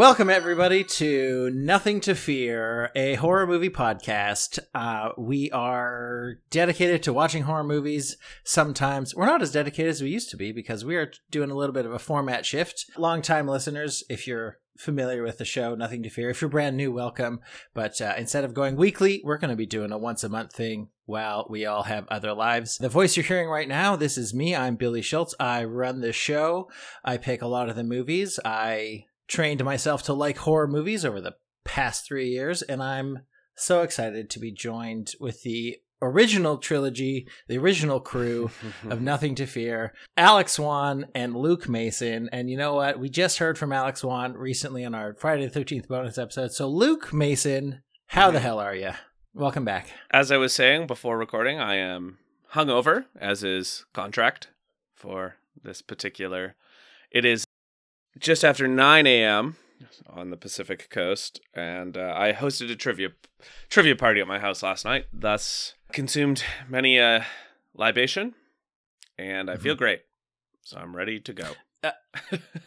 Welcome, everybody, to Nothing to Fear, a horror movie podcast. Uh, we are dedicated to watching horror movies. Sometimes we're not as dedicated as we used to be because we are doing a little bit of a format shift. Longtime listeners, if you're familiar with the show, Nothing to Fear, if you're brand new, welcome. But uh, instead of going weekly, we're going to be doing a once a month thing while we all have other lives. The voice you're hearing right now, this is me. I'm Billy Schultz. I run the show. I pick a lot of the movies. I trained myself to like horror movies over the past three years, and I'm so excited to be joined with the original trilogy, the original crew of Nothing to Fear, Alex Wan and Luke Mason. And you know what? We just heard from Alex Wan recently on our Friday the 13th bonus episode. So, Luke Mason, how the mm-hmm. hell are you? Welcome back. As I was saying before recording, I am hungover, as is contract for this particular. It is just after 9 a.m. on the Pacific Coast, and uh, I hosted a trivia trivia party at my house last night. Thus, consumed many a libation, and I feel great. So I'm ready to go.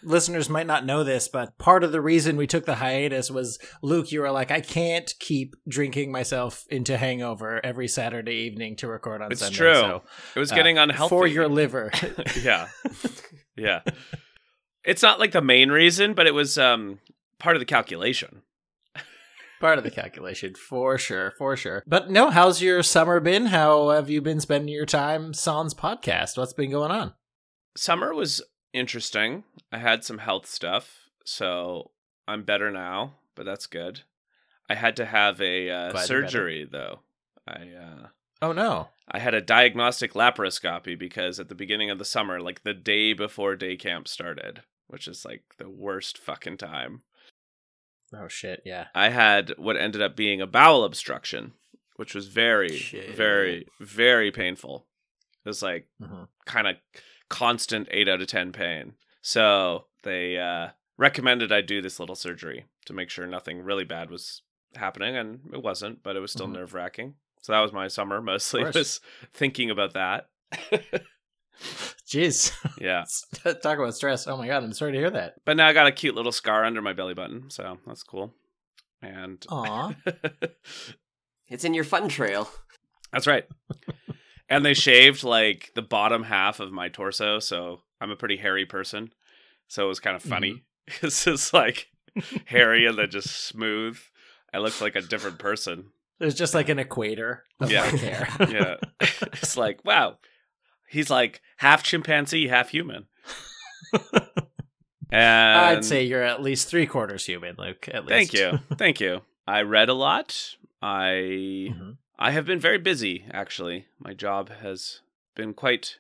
Listeners might not know this, but part of the reason we took the hiatus was Luke, you were like, I can't keep drinking myself into hangover every Saturday evening to record on It's Sunday. true. So, It was uh, getting unhealthy for your liver. yeah, yeah. It's not like the main reason, but it was um part of the calculation. Part of the calculation, for sure, for sure. But no, how's your summer been? How have you been spending your time? Sans podcast. What's been going on? Summer was interesting. I had some health stuff, so I'm better now, but that's good. I had to have a uh, Glad you're better. surgery though. I uh, Oh no. I had a diagnostic laparoscopy because at the beginning of the summer, like the day before day camp started, which is like the worst fucking time. Oh shit. Yeah. I had what ended up being a bowel obstruction, which was very, Shit. very, very painful. It was like Mhm. kind of constant eight out of 10 pain. So they uh, recommended I do this little surgery to make sure nothing really bad was happening. And it wasn't, but it was still Mhm. nerve wracking. So that was my summer mostly, was thinking about that. Jeez. yeah. Talk about stress. Oh my god, I'm sorry to hear that. But now I got a cute little scar under my belly button. So that's cool. And Aw. It's in your fun trail. That's right. and they shaved like the bottom half of my torso, so I'm a pretty hairy person. So it was kind of mm-hmm. funny. It's just like hairy and then just smooth. I looked like a different person. There's just like an equator of Yeah. like hair. Yeah. it's like, wow. He's like half chimpanzee, half human. And I'd say you're at least three quarters human, Luke. At least. Thank you. Thank you. I read a lot. I Mhm. I have been very busy actually. My job has been quite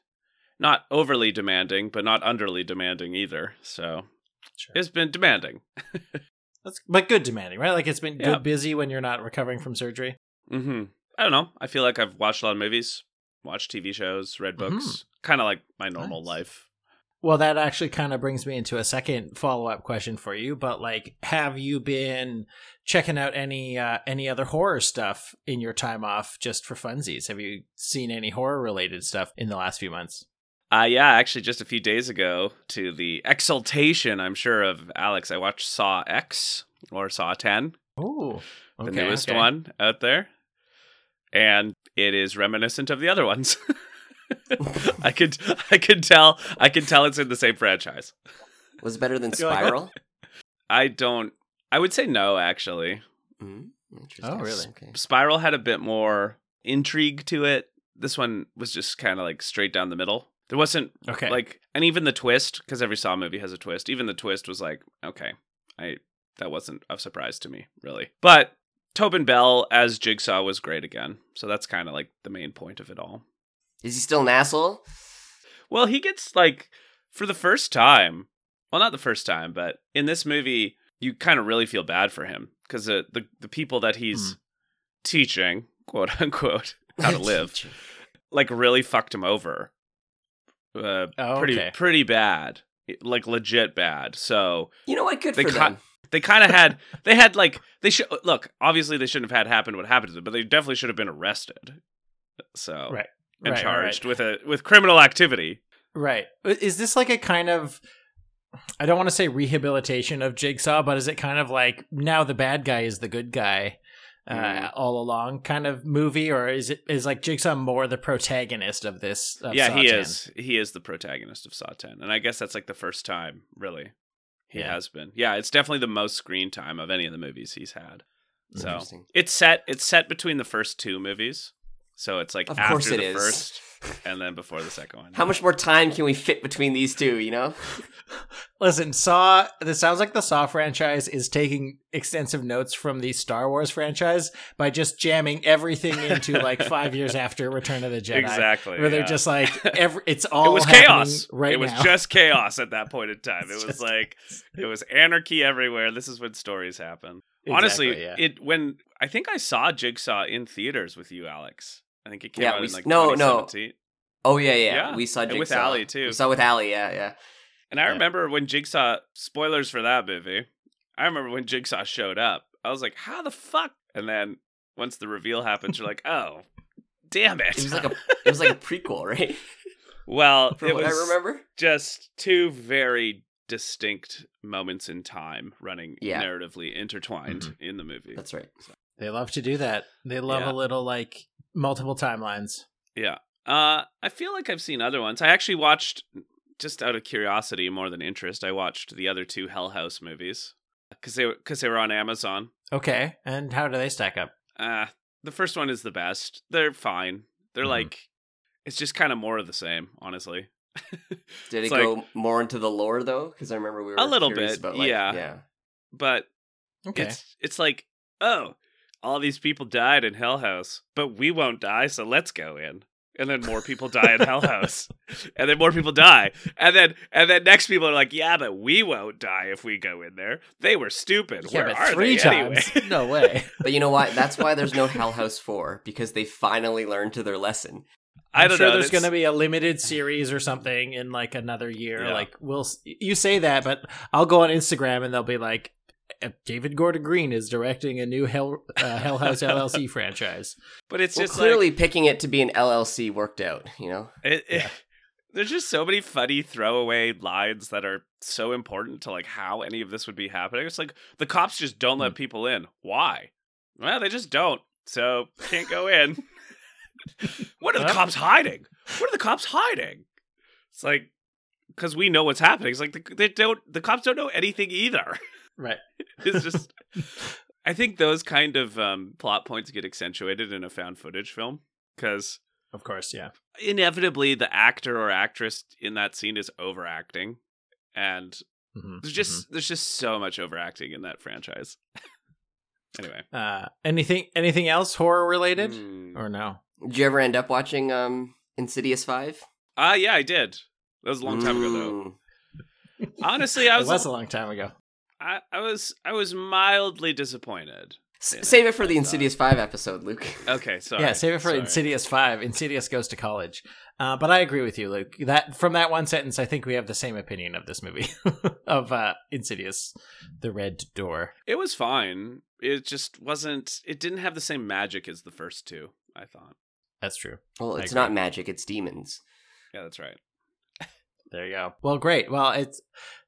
not overly demanding, but not underly demanding either. So Sure. it's been demanding. That's, but good demanding, right? Like it's been Yeah. good busy when you're not recovering from surgery. Mm-hmm. I don't know. I feel like I've watched a lot of movies, watched TV shows, read books, kind of like my normal Nice. life. Well, that actually kind of brings me into a second follow up question for you. But like, have you been checking out any uh, any other horror stuff in your time off, just for funsies? Have you seen any horror related stuff in the last few months? Uh yeah, actually just a few days ago to the exultation, I'm sure of Alex, I watched Saw X or Saw 10. Oh, the newest one out there, and it is reminiscent of the other ones. I could I could tell I can tell it's in the same franchise. Was it better than You're like, what? Spiral? I don't. I would say no. Actually, Mm, interesting. Oh, really? Okay. Spiral had a bit more intrigue to it. This one was just kind of like straight down the middle. There wasn't Okay. like, and even the twist, because every Saw movie has a twist. Even the twist was like, okay, I that wasn't a surprise to me really. But Tobin Bell as Jigsaw was great again. So that's kind of like the main point of it all. Is he still an asshole? Well, he gets like for the first time. Well, not the first time, but in this movie, you kind of really feel bad for him because the, the the people that he's teaching, quote unquote, how to live, like really fucked him over. Uh, Oh, pretty okay. pretty bad, like legit bad. So You know what? Good They for cut- them. They kind of had they had like they should look. Obviously, they shouldn't have had happen what happened to them, but they definitely should have been arrested. So Right. and Right, right, charged with a with criminal activity. Right. Is this like a kind of I don't want to say rehabilitation of Jigsaw, but is it kind of like now the bad guy is the good guy uh, Mm. all along kind of movie, or is it is like Jigsaw more the protagonist of this? Of yeah, Saw he 10? is. He is the protagonist of Saw 10. And I guess that's like the first time, really, he Yeah. has been. Yeah, it's definitely the most screen time of any of the movies he's had. So it's set it's set between the first two movies. So it's like Of after course it the is. first and then before the second one. How much more time can we fit between these two? You know. Listen, Saw. This sounds like the Saw franchise is taking extensive notes from the Star Wars franchise by just jamming everything into like five years after Return of the Jedi. Exactly. Where they're yeah. just like every. It's all it was chaos. right it was now. just chaos at that point in time. It was just- like it was anarchy everywhere. This is when stories happen. Honestly, yeah. it when I think I saw Jigsaw in theaters with you, Alex. I think it came Yeah, out we in like no, no. Oh yeah, yeah. Yeah, We saw and Jigsaw. with Ally, too. We saw with Ali, Yeah, yeah. And I Yeah. remember when Jigsaw spoilers for that movie. I remember when Jigsaw showed up. I was like, "How the fuck?" And then once the reveal happens, you're like, "Oh, damn it!" It was like a it was like a prequel, right? well, From it what was I remember. just two very distinct moments in time running Yeah. narratively intertwined Mhm. in the movie. That's right. They love to do that. They love Yeah. a little like multiple timelines. Yeah. Uh, I feel like I've seen other ones. I actually watched, just out of curiosity more than interest, I watched the other two Hell House movies because they because they were on Amazon. Okay, and how do they stack up? Uh, the first one is the best. They're fine. They're Mhm. like, it's just kind of more of the same, honestly. Did it like- go more into the lore though? Because I remember we were A little bit, About, like, yeah. Yeah. But Okay, it's it's like, oh, all these people died in Hell House, but we won't die, so let's go in. And then more people die in Hell House, and then more people die, and then and then next people are like, yeah, but we won't die if we go in there. They were stupid. yeah, Where but are three they times. anyway? no way. But you know what? That's why there's no Hell House Four because they finally learned to their lesson. I I'm don't sure know. there's going to be a limited series or something in like another year. Yeah. Like we'll you say that, but I'll go on Instagram and they'll be like, "Uh, David Gordon Green is directing a new Hell uh, Hell House LLC franchise. but it's Well, just clearly like picking it to be an LLC worked out. You know. it, it- Yeah. there's just so many funny throwaway lines that are so important to like how any of this would be happening. It's like the cops just don't let people in. Why? Well, they just don't. So can't go in. what are the cops hiding? What are the cops hiding? It's like because we know what's happening. It's like the, they don't. The cops don't know anything either. Right. It's just. I think those kind of um, plot points get accentuated in a found footage film because Of course, yeah. inevitably the actor or actress in that scene is overacting and Mhm, there's just there's just so much overacting in that franchise anyway uh, anything anything else horror related Mm. or no? Did you ever end up watching um Insidious Five? uh yeah i did that was a long time ago though Mm. honestly i It was, was a long time ago. I, I was i was mildly disappointed S- save it for the uh, Insidious Five episode, Luke. okay sorry yeah, save it for sorry. Insidious Five. Insidious goes to college. Uh, but I agree with you, Luke. That from that one sentence, I think we have the same opinion of this movie of uh, Insidious, the Red Door. it was fine it just wasn't it didn't have the same magic as the first two i thought That's true. Well, it's not magic; it's demons. yeah that's right There you go. Well, great. Well, it's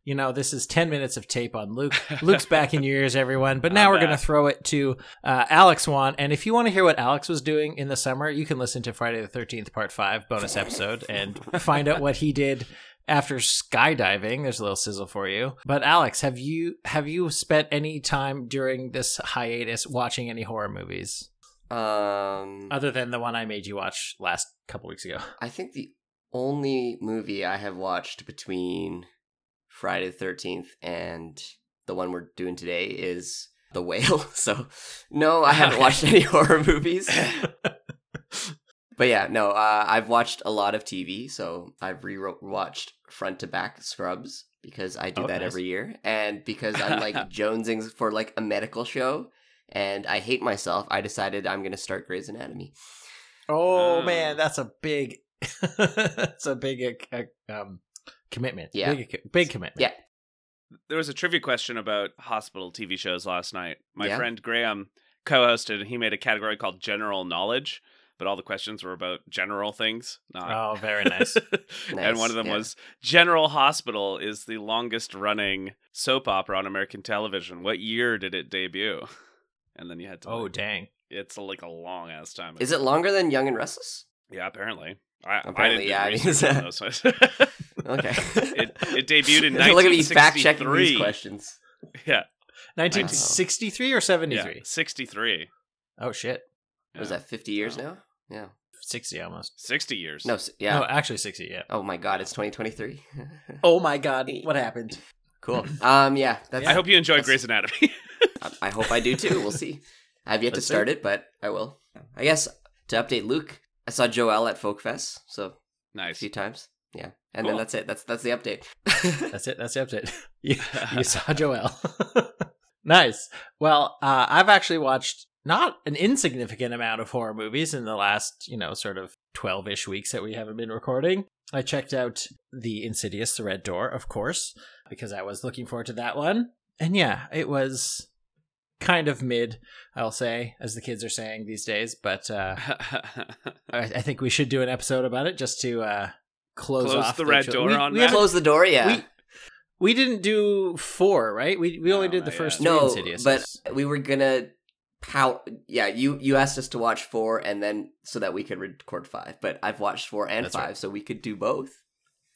you know this is ten minutes of tape on Luke. Luke's back in your ears, everyone. But now I'm we're going to throw it to uh, Alex Wan. And if you want to hear what Alex was doing in the summer, you can listen to Friday the Thirteenth Part Five bonus episode and find out what he did after skydiving. There's a little sizzle for you. But Alex, have you have you spent any time during this hiatus watching any horror movies Um, other than the one I made you watch last couple weeks ago? I think the only movie I have watched between Friday the Thirteenth and the one we're doing today is The Whale. So, no, I haven't watched any horror movies. But yeah, no, uh, I've watched a lot of TV. So I've rewatched front to back Scrubs because I do Oh, that nice. every year, and because I'm like jonesing for like a medical show, and I hate myself, I decided I'm gonna start Grey's Anatomy. Oh Oh. man, that's a big, that's a big uh, um, commitment. Yeah. big, big commitment. Yeah. there was a trivia question about hospital TV shows last night. My Yeah? friend Graham co-hosted and he made a category called general knowledge. but all the questions were about general things. Not... Oh, very nice. and one of them yeah. was General Hospital is the longest running soap opera on American television. What year did it debut? And then you had to. oh, like, dang. it's like a long ass time. Is it longer than Young and Restless? Yeah, apparently. I, Apparently, I yeah, I didn't mean, do research on those ones. Okay. it it debuted in Look at me fact checking 1963. these questions. Yeah, 1963 or 73? yeah, sixty three. Oh, shit. Was that, 50 years Oh. now? Yeah. 60 almost. Sixty years. No, yeah. No, actually 60, yeah. Oh my god, it's 2023. Oh my god, what happened? cool. Um, yeah, that's. I hope you enjoyed That's- Grey's Anatomy. I, I hope I do too. We'll see. I've yet to Let's start it, but I will. I guess to update Luke, I saw Joel at Folk Fest, so a nice. few times. Yeah, and then that's it. That's that's the update. That's it. That's the update. You, you saw Joel. nice. Well, uh, I've actually watched not an insignificant amount of horror movies in the last, you know, sort of 12 ish weeks that we haven't been recording. I checked out The Insidious, The Red Door, of course, because I was looking forward to that one. And yeah, it was kind of mid, I'll say, as the kids are saying these days. But uh, I, I think we should do an episode about it just to uh, close, Close off the red door we, on we that. Close the door. Yeah. we we didn't do four, right? We we only No, did the first yet. three no, Insidious. but we were gonna. How? Yeah, you you asked us to watch four, and then so that we could record five. But I've watched four and That's five, right. so we could do both,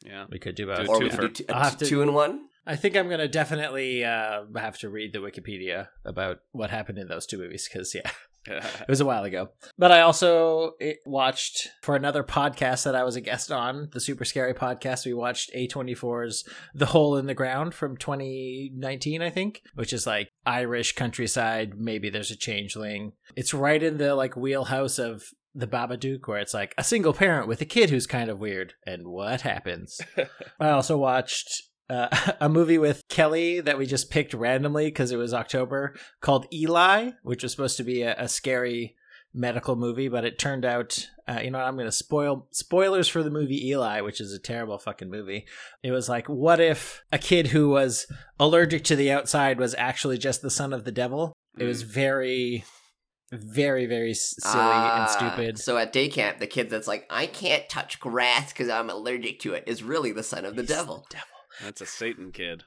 yeah. we could do Do both. or two we could do two, I'll to- two and one. I think I'm gonna definitely uh, have to read the Wikipedia about what happened in those two movies because yeah, it was a while ago. But I also eh, watched for another podcast that I was a guest on, the Super Scary podcast. We watched A24's The Hole in the Ground from 2019, I think, which is like Irish countryside. Maybe there's a changeling. It's right in the like wheelhouse of the Babadook, where it's like a single parent with a kid who's kind of weird, and what happens. I also watched uh, a movie with Kelly that we just picked randomly because it was October called Eli, which was supposed to be a, a scary medical movie, but it turned out, uh, you know, I'm going to spoil spoilers for the movie Eli, which is a terrible fucking movie. It was like, what if a kid who was allergic to the outside was actually just the son of the devil? It was very, very, very s- silly and Ah, stupid. So at day camp, the kid that's like, I can't touch grass because I'm allergic to it, is really the son of the devil. devil. That's a Satan kid.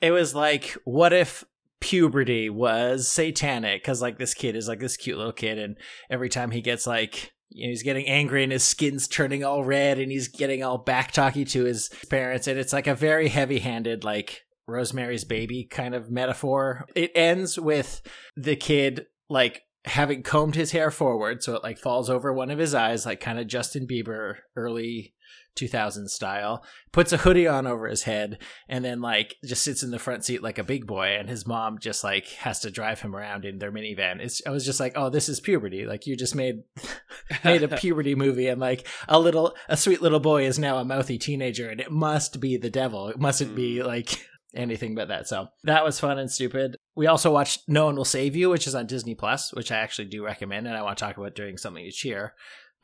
it was like what if puberty was satanic because like this kid is like this cute little kid and every time he gets like you know, he's getting angry and his skin's turning all red and he's getting all back talky to his parents and it's like a very heavy handed like rosemary's baby kind of metaphor it ends with the kid like having combed his hair forward so it like falls over one of his eyes like kind of justin bieber early 2000s style puts a hoodie on over his head and then like just sits in the front seat like a big boy and his mom just like has to drive him around in their minivan. It's i was just like oh this is puberty. Like you just made made a puberty movie and like a little a sweet little boy is now a mouthy teenager and it must be the devil. It mustn't be like anything but that. So that was fun and stupid. We also watched no one will save you which is on disney plus which i actually do recommend and i want to talk about during something to cheer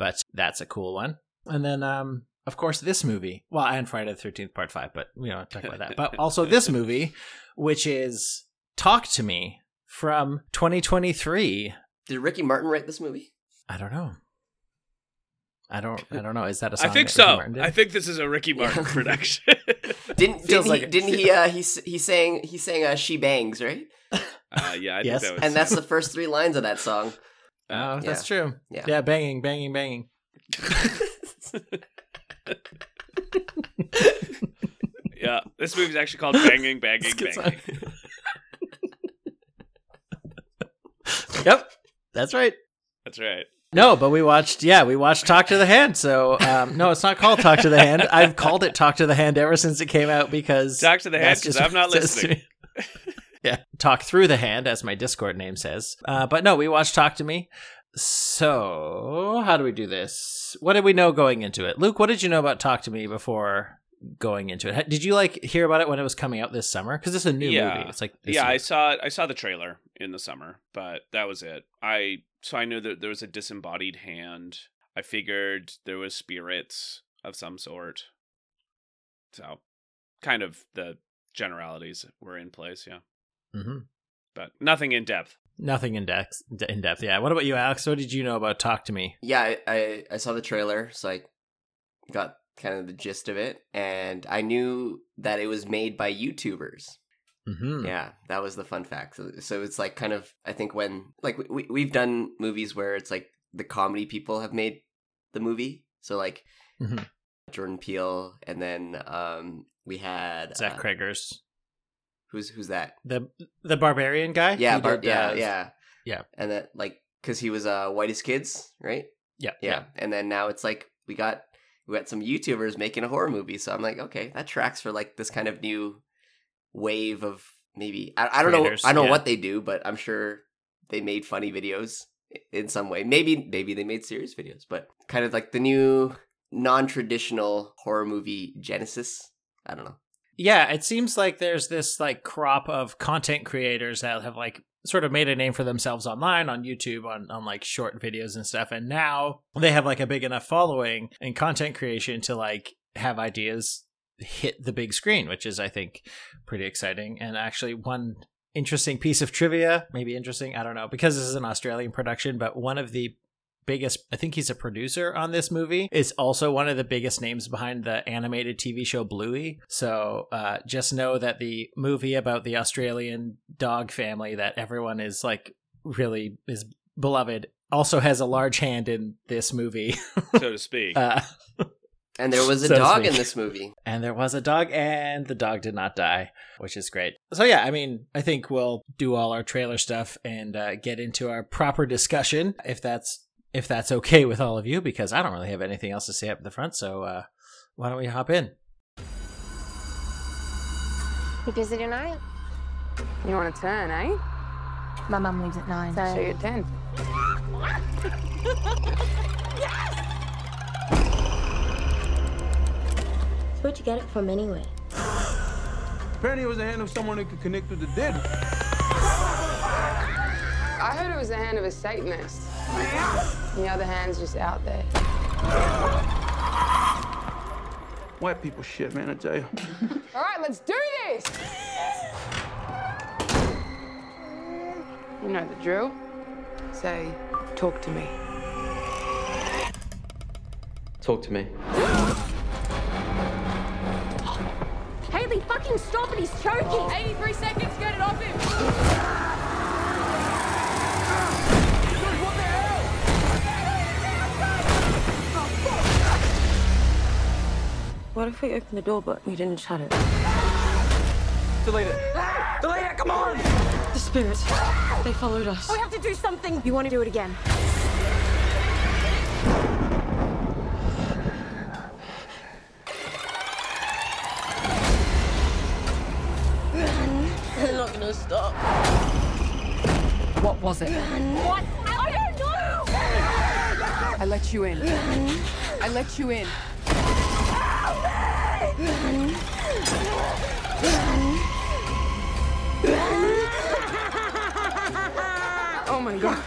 but that's a cool one. And then um of course this movie well and friday the 13th part 5 but we don't talk about that but also this movie which is talk to me from 2023 Did Ricky Martin write this movie? i don't know i don't i don't know is that a song I think that Ricky so. Martin did? I think this is a Ricky Martin Yeah. production. Didn't didn't he, like it. didn't he uh he s- he sang he sang uh, she bangs right uh, yeah, I Yes. think that was and that's the first three lines of that song oh that's true Yeah. yeah banging banging banging yeah. This movie's actually called Banging, Banging, Banging. yep that's right That's right. No, but we watched. Yeah, we watched Talk to the Hand. So um, no, it's not called Talk to the Hand. I've called it Talk to the Hand ever since it came out because Talk to the hand because just I'm not what it says to listening. yeah, Talk through the Hand, as my Discord name says. Uh, but no, we watched Talk to Me. So how do we do this? What did we know going into it? Luke, what did you know about Talk to Me before going into it? Did you like hear about it when it was coming out this summer? Because it's a new Yeah. movie. It's like yeah, I saw it. I saw the trailer in the summer, but that was it. I so I knew that there was a disembodied hand. I figured there was spirits of some sort. So, kind of the generalities were in place, yeah, Mhm. but nothing in depth. Nothing in depth. In depth, yeah. What about you, Alex? What did you know about Talk to Me? Yeah, I, I, I saw the trailer, so I got kind of the gist of it, and I knew that it was made by YouTubers. Mm-hmm. Yeah, that was the fun fact. So, so it's like kind of I think when like we we've done movies where it's like the comedy people have made the movie. So like Mhm. Jordan Peele, and then um we had Zach uh, Who's who's that? the the barbarian guy. Yeah, Bar- yeah, yeah, yeah. And that like because he was uh whitest kids, right? yeah, Yeah. And then now it's like we got we got some YouTubers making a horror movie. So I'm like, okay, that tracks for like this kind of new wave of maybe I, I don't Creators, know I don't know what they do, but I'm sure they made funny videos in some way. Maybe maybe they made serious videos, but kind of like the new non-traditional horror movie genesis. I don't know. Yeah, it seems like there's this like crop of content creators that have like sort of made a name for themselves online on YouTube on, on like short videos and stuff. And now they have like a big enough following and content creation to like have ideas hit the big screen, which is I think pretty exciting. And actually one interesting piece of trivia, maybe interesting, I don't know, because this is an Australian production, but one of the biggest I think he's a producer on this movie is also one of the biggest names behind the animated TV show Bluey. So uh, just know that the movie about the Australian dog family that everyone is like really is beloved also has a large hand in this movie. so to speak. uh, And there was a So dog in this movie. and there was a dog and the dog did not die which is great so yeah i mean i think we'll do all our trailer stuff and uh, get into our proper discussion if that's if that's okay with all of you because i don't really have anything else to say up at the front so uh, why don't we hop in You busy tonight? You want to turn, eh? My mum leaves at nine. So See you at 10. Where'd you get it from anyway? Apparently, it was the hand of someone that could connect with the dead. I heard it was the hand of a Satanist. And the other hand's just out there. White people shit, man, I tell you. All right, let's do this! You know the drill. Say, talk to me. Talk to me. Haley, fucking stop it! He's choking! 83 seconds, get it off him! What if we opened the door but we didn't shut it? Delete it. Delete it, come on! The spirits. They followed us. We have to do something! You want to do it again? Run. They're not gonna stop. What was it? What? I don't know! I let you in. I let you in. Oh my god.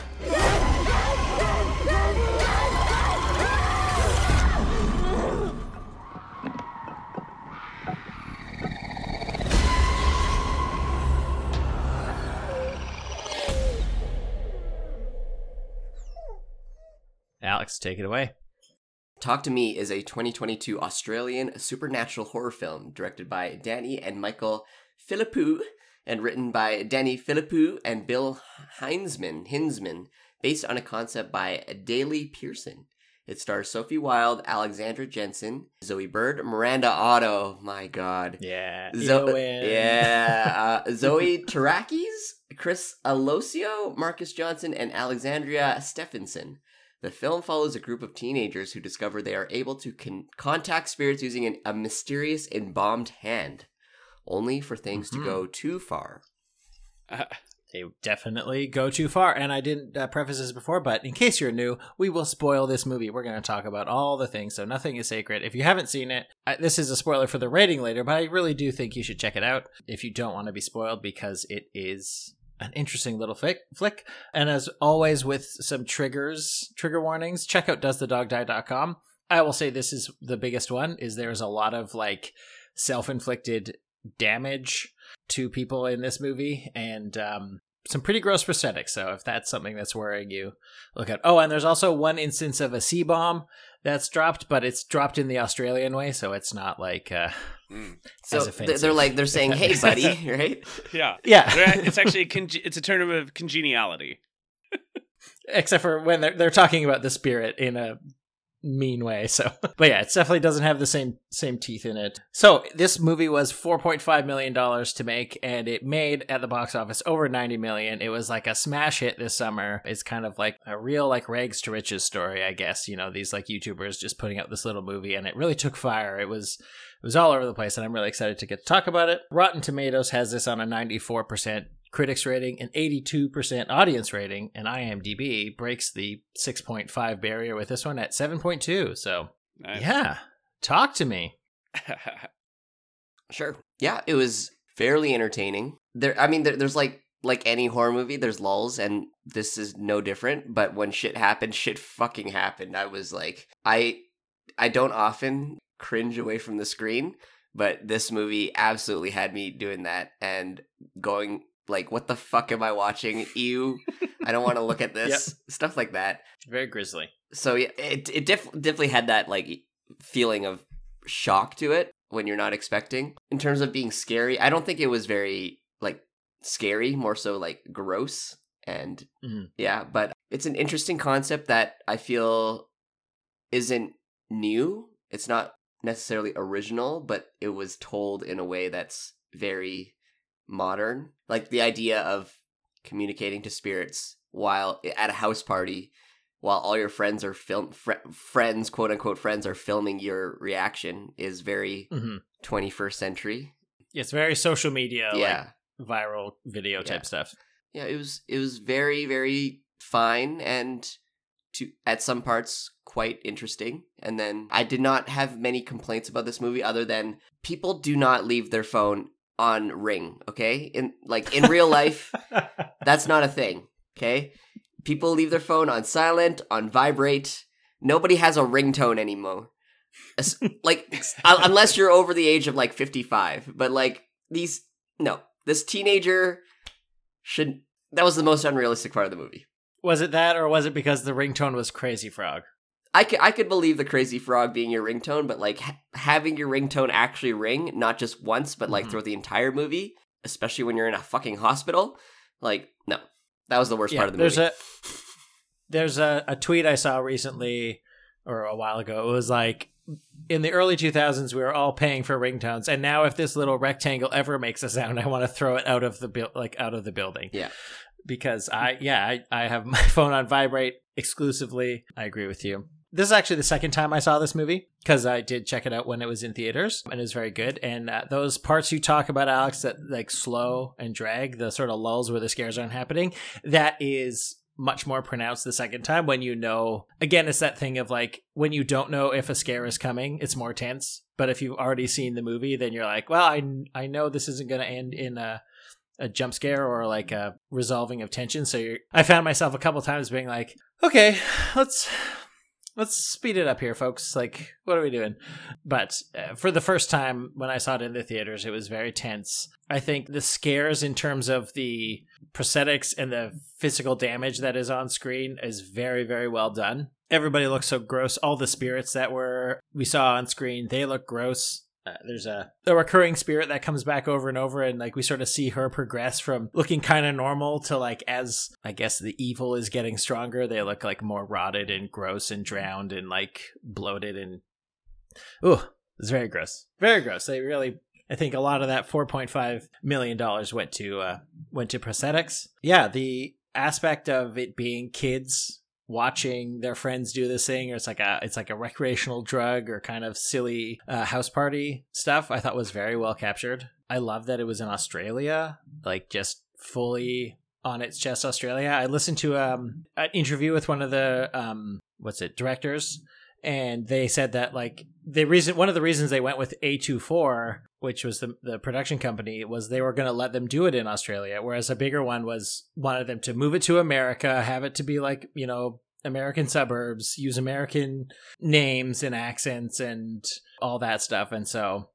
alex take it away Talk to Me is a 2022 Australian supernatural horror film directed by Danny and Michael Philippou and written by Danny Philippou and Bill Hinzman, Hinzman, based on a concept by Daley Pearson. It stars Sophie Wilde, Alexandra Jensen, Zoe Bird, Miranda Otto, my god. yeah Zo- yeah, uh, Zoe Terakes, Chris Alosio, Marcus Johnson, and Alexandria Steffensen. The film follows a group of teenagers who discover they are able to con- contact spirits using an, a mysterious embalmed hand, only for things Mhm. to go too far. they definitely go too far. And I didn't uh, preface this before, but in case you're new, we will spoil this movie. We're going to talk about all the things, so nothing is sacred. If you haven't seen it, I, this is a spoiler for the rating later, but I really do think you should check it out if you don't want to be spoiled because it is an interesting little flick. flick. And as always, with some triggers, trigger warnings, check out doesthedogdie.com. I will say this is the biggest one is there's a lot of like self-inflicted damage to people in this movie and um some pretty gross prosthetics. So if that's something that's worrying you, look at. Oh, and there's also one instance of a C bomb that's dropped, but it's dropped in the Australian way, so it's not like. Uh, Mm. So offensive, they're like they're saying, "Hey, buddy," right? Yeah. Yeah, it's actually a conge- it's a term of congeniality. except for when they're they're talking about the spirit in a mean way. So, but yeah, it definitely doesn't have the same same teeth in it. So this movie was four point five million dollars to make, and it made at the box office over ninety million. It was like a smash hit this summer. It's kind of like a real like rags to riches story, I guess. You know, these like YouTubers just putting out this little movie, and it really took fire. It was it was all over the place, and I'm really excited to get to talk about it. Rotten Tomatoes has this on a ninety four percent critics rating and 82% audience rating and imdb breaks the 6.5 barrier with this one at 7.2 so Nice. yeah talk to me Sure. Yeah, it was fairly entertaining. There, I mean, there, there's like like any horror movie, there's lulls, and this is no different. But when shit happened, shit fucking happened. I was like, I I don't often cringe away from the screen, but this movie absolutely had me doing that and going like, what the fuck am I watching? Ew, I don't want to look at this. Stuff like that. very grisly So yeah, it it def- definitely had that like feeling of shock to it when you're not expecting. In terms of being scary, I don't think it was very like scary, more so like gross and Mhm. yeah, but it's an interesting concept that I feel isn't new. It's not necessarily original, but it was told in a way that's very modern. Like the idea of communicating to spirits while at a house party while all your friends are film fr- friends quote unquote friends are filming your reaction is very hmm 21st century. it's very social media yeah. like viral video type Yeah. stuff yeah, it was it was very very fine and to at some parts quite interesting. And then I did not have many complaints about this movie other than people do not leave their phone on ring, okay? In like in real life, that's not a thing, okay? People leave their phone on silent, on vibrate. Nobody has a ringtone anymore. As- like uh, unless you're over the age of like 55, but like these no, this teenager should that was the most unrealistic part of the movie. was it that or was it because the ringtone was crazy frog I could, I could believe the crazy frog being your ringtone, but like ha- having your ringtone actually ring, not just once, but like Mhm. throughout the entire movie, especially when you're in a fucking hospital, like no, that was the worst part of the there's movie. a there's a, a tweet I saw recently or a while ago. It was like in the early 2000s we were all paying for ringtones and now if this little rectangle ever makes a sound I want to throw it out of the buil- like out of the building. Yeah. Because I yeah, I, I have my phone on vibrate exclusively. I agree with you. This is actually the second time I saw this movie because I did check it out when it was in theaters and it was very good. And uh, those parts you talk about, Alex, that like slow and drag, the sort of lulls where the scares aren't happening, that is much more pronounced the second time when you know again it's that thing of like when you don't know if a scare is coming it's more tense but if you've already seen the movie then you're like well i, I know this isn't going to end in a a jump scare or like a resolving of tension so i found myself a couple times being like okay let's let's speed it up here folks. Like what are we doing? But uh, for the first time when i saw it in the theaters it was very tense. I think the scares in terms of the prosthetics and the physical damage that is on screen is very very well done. Everybody looks so gross. All the spirits that were we saw on screen they look gross uh, there's a, a recurring spirit that comes back over and over and like we sort of see her progress from looking kind of normal to like as i guess the evil is getting stronger they look like more rotted and gross and drowned and like bloated and ooh it's very gross. Very gross. They really i think a lot of that 4.5 million dollars went to uh went to prosthetics. Yeah the aspect of it being kids watching their friends do this thing or it's like a it's like a recreational drug or kind of silly uh, house party stuff i thought was very well captured. I love that it was in australia like just fully on its chest australia. I listened to um an interview with one of the um what's it directors and they said that like the reason one of the reasons they went with A24 which was the the production company was they were going to let them do it in Australia whereas a bigger one was wanted them to move it to America have it to be like you know American suburbs use American names and accents and all that stuff and so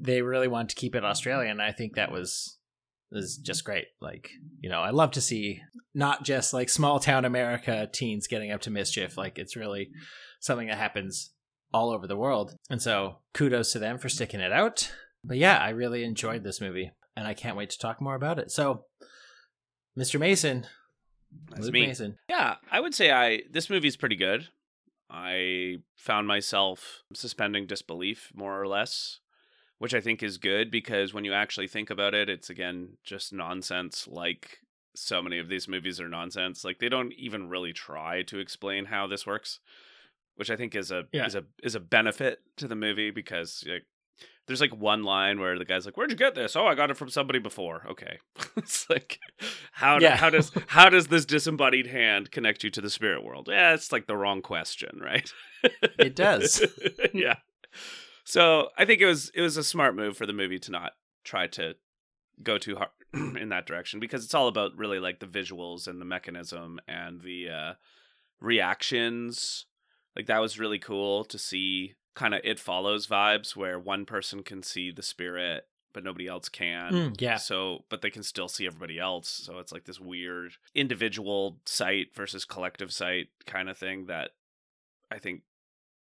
they really wanted to keep it Australian I think that was is just great. Like, you know, I love to see not just like small town America teens getting up to mischief. Like, it's really something that happens all over the world. And so, kudos to them for sticking it out. But yeah, I really enjoyed this movie, and I can't wait to talk more about it. So, Mr. Mason, That's Luke me. Mason. Yeah, I would say I this movie's pretty good. I found myself suspending disbelief more or less, which I think is good because when you actually think about it, it's again just nonsense like so many of these movies are nonsense. Like they don't even really try to explain how this works, which I think is a Yeah. is a is a benefit to the movie because like there's like one line where the guy's like, "Where'd you get this?" "Oh, I got it from somebody before." Okay, it's like how Yeah. how does how does this disembodied hand connect you to the spirit world? Yeah, it's like the wrong question, right? It does. yeah. So I think it was it was a smart move for the movie to not try to go too hard in that direction because it's all about really like the visuals and the mechanism and the uh reactions like that was really cool to see kind of it follows vibes where one person can see the spirit but nobody else can. Mm, yeah. so but they can still see everybody else. So it's like this weird individual sight versus collective sight kind of thing that i think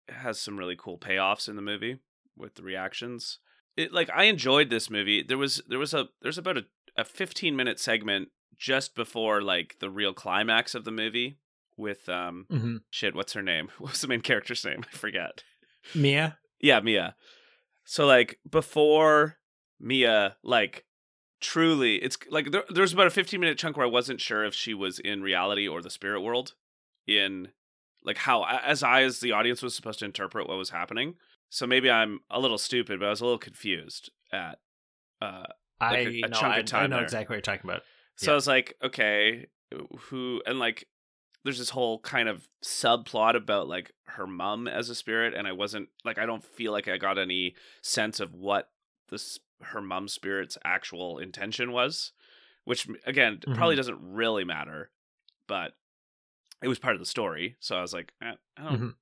has some really cool payoffs in the movie with the reactions. It like i enjoyed this movie. There was there was a there's about a, a 15 minute segment just before like the real climax of the movie with um hmm shit what's her name what was the main character's name i forget Mia. yeah, Mia. So like before Mia, like truly, it's like there, there was about a 15 minute chunk where I wasn't sure if she was in reality or the spirit world. In like how, as I as the audience was supposed to interpret what was happening. So maybe I'm a little stupid, but I was a little confused at. uh I Like a- a know, chunk of I, I know there. exactly what you're talking about. So Yeah. I was like, okay, who and like there's this whole kind of subplot about like her mom as a spirit and I wasn't like I don't feel like I got any sense of what this her mom spirit's actual intention was, which again probably doesn't really matter, but it was part of the story. So I was like, eh, I don't Mhm.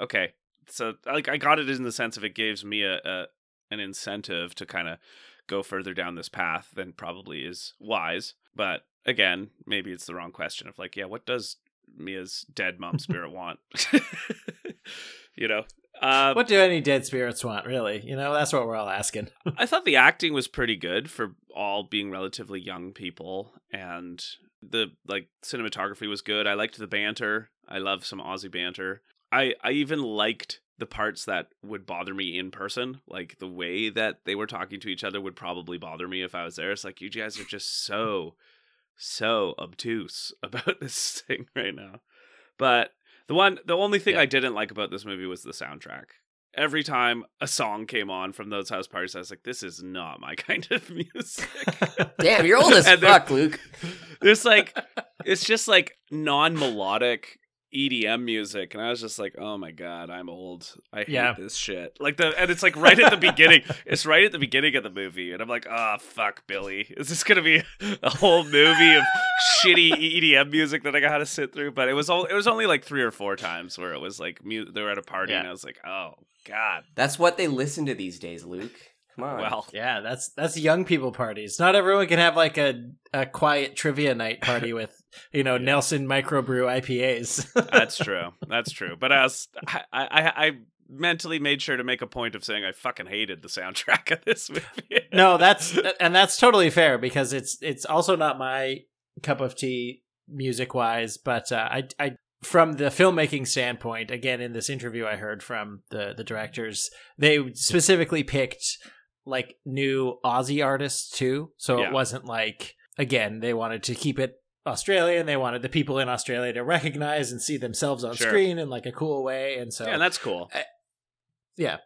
okay. So like I got it in the sense of it gives me a, a an incentive to kind of go further down this path than probably is wise. But again, maybe it's the wrong question of like, yeah, what does Mia's dead mom spirit want? you know, uh, What do any dead spirits want, really? You know, that's what we're all asking. I thought the acting was pretty good for all being relatively young people, and the like cinematography was good. I liked the banter. I love some Aussie banter. I I even liked the parts that would bother me in person, like the way that they were talking to each other would probably bother me if I was there. It's like you guys are just so so obtuse about this thing right now. But the one the only thing Yeah. I didn't like about this movie was the soundtrack every time a song came on from those house parties, I was like, this is not my kind of music. Damn, you're old as fuck, Luke. it's like, it's just like non melodic EDM music. And I was just like, oh my God, I'm old. I hate Yeah. this shit. Like the, and it's like right at the beginning. It's right at the beginning of the movie. And I'm like, oh, fuck, Billy. Is this going to be a whole movie of shitty EDM music that I got to sit through? But it was all, it was only like three or four times where it was like, mu- they were at a party Yeah. and I was like, oh, God. That's what they listen to these days, Luke. Come on. Well, Yeah, that's that's young people parties. Not everyone can have like a a quiet trivia night party with you know Nelson microbrew IPAs. That's true. That's true. But I was, I, I, I mentally made sure to make a point of saying I fucking hated the soundtrack of this movie. no, that's and that's totally fair because it's it's also not my cup of tea music wise, but uh, I I from the filmmaking standpoint, again in this interview I heard from the the directors, they specifically picked like new Aussie artists too, so Yeah. it wasn't like again they wanted to keep it Australian. They wanted the people in Australia to recognize and see themselves on Sure. screen in like a cool way, and so yeah, that's cool. yeah,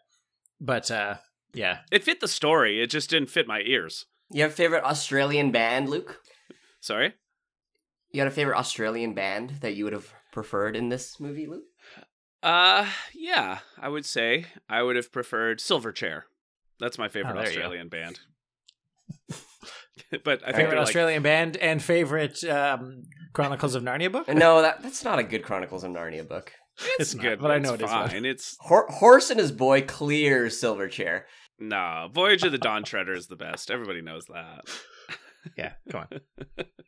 but uh, yeah, It fit the story. It just didn't fit my ears. You have a favorite Australian band, Luke? Sorry. You got a favorite Australian band that you would have preferred in this movie, Luke? Uh, yeah, I would say I would have preferred Silverchair. That's my favorite Oh, there you go. Australian band. but I think favorite they're like, Australian band and favorite um, Chronicles of Narnia book. No, that that's not a good Chronicles of Narnia book. it's, it's not, good, but I know it is fine. one. It's Hor- Horse and his boy clear Silverchair. no Voyage of the Dawn Treader is the best. Everybody knows that. Yeah, come on.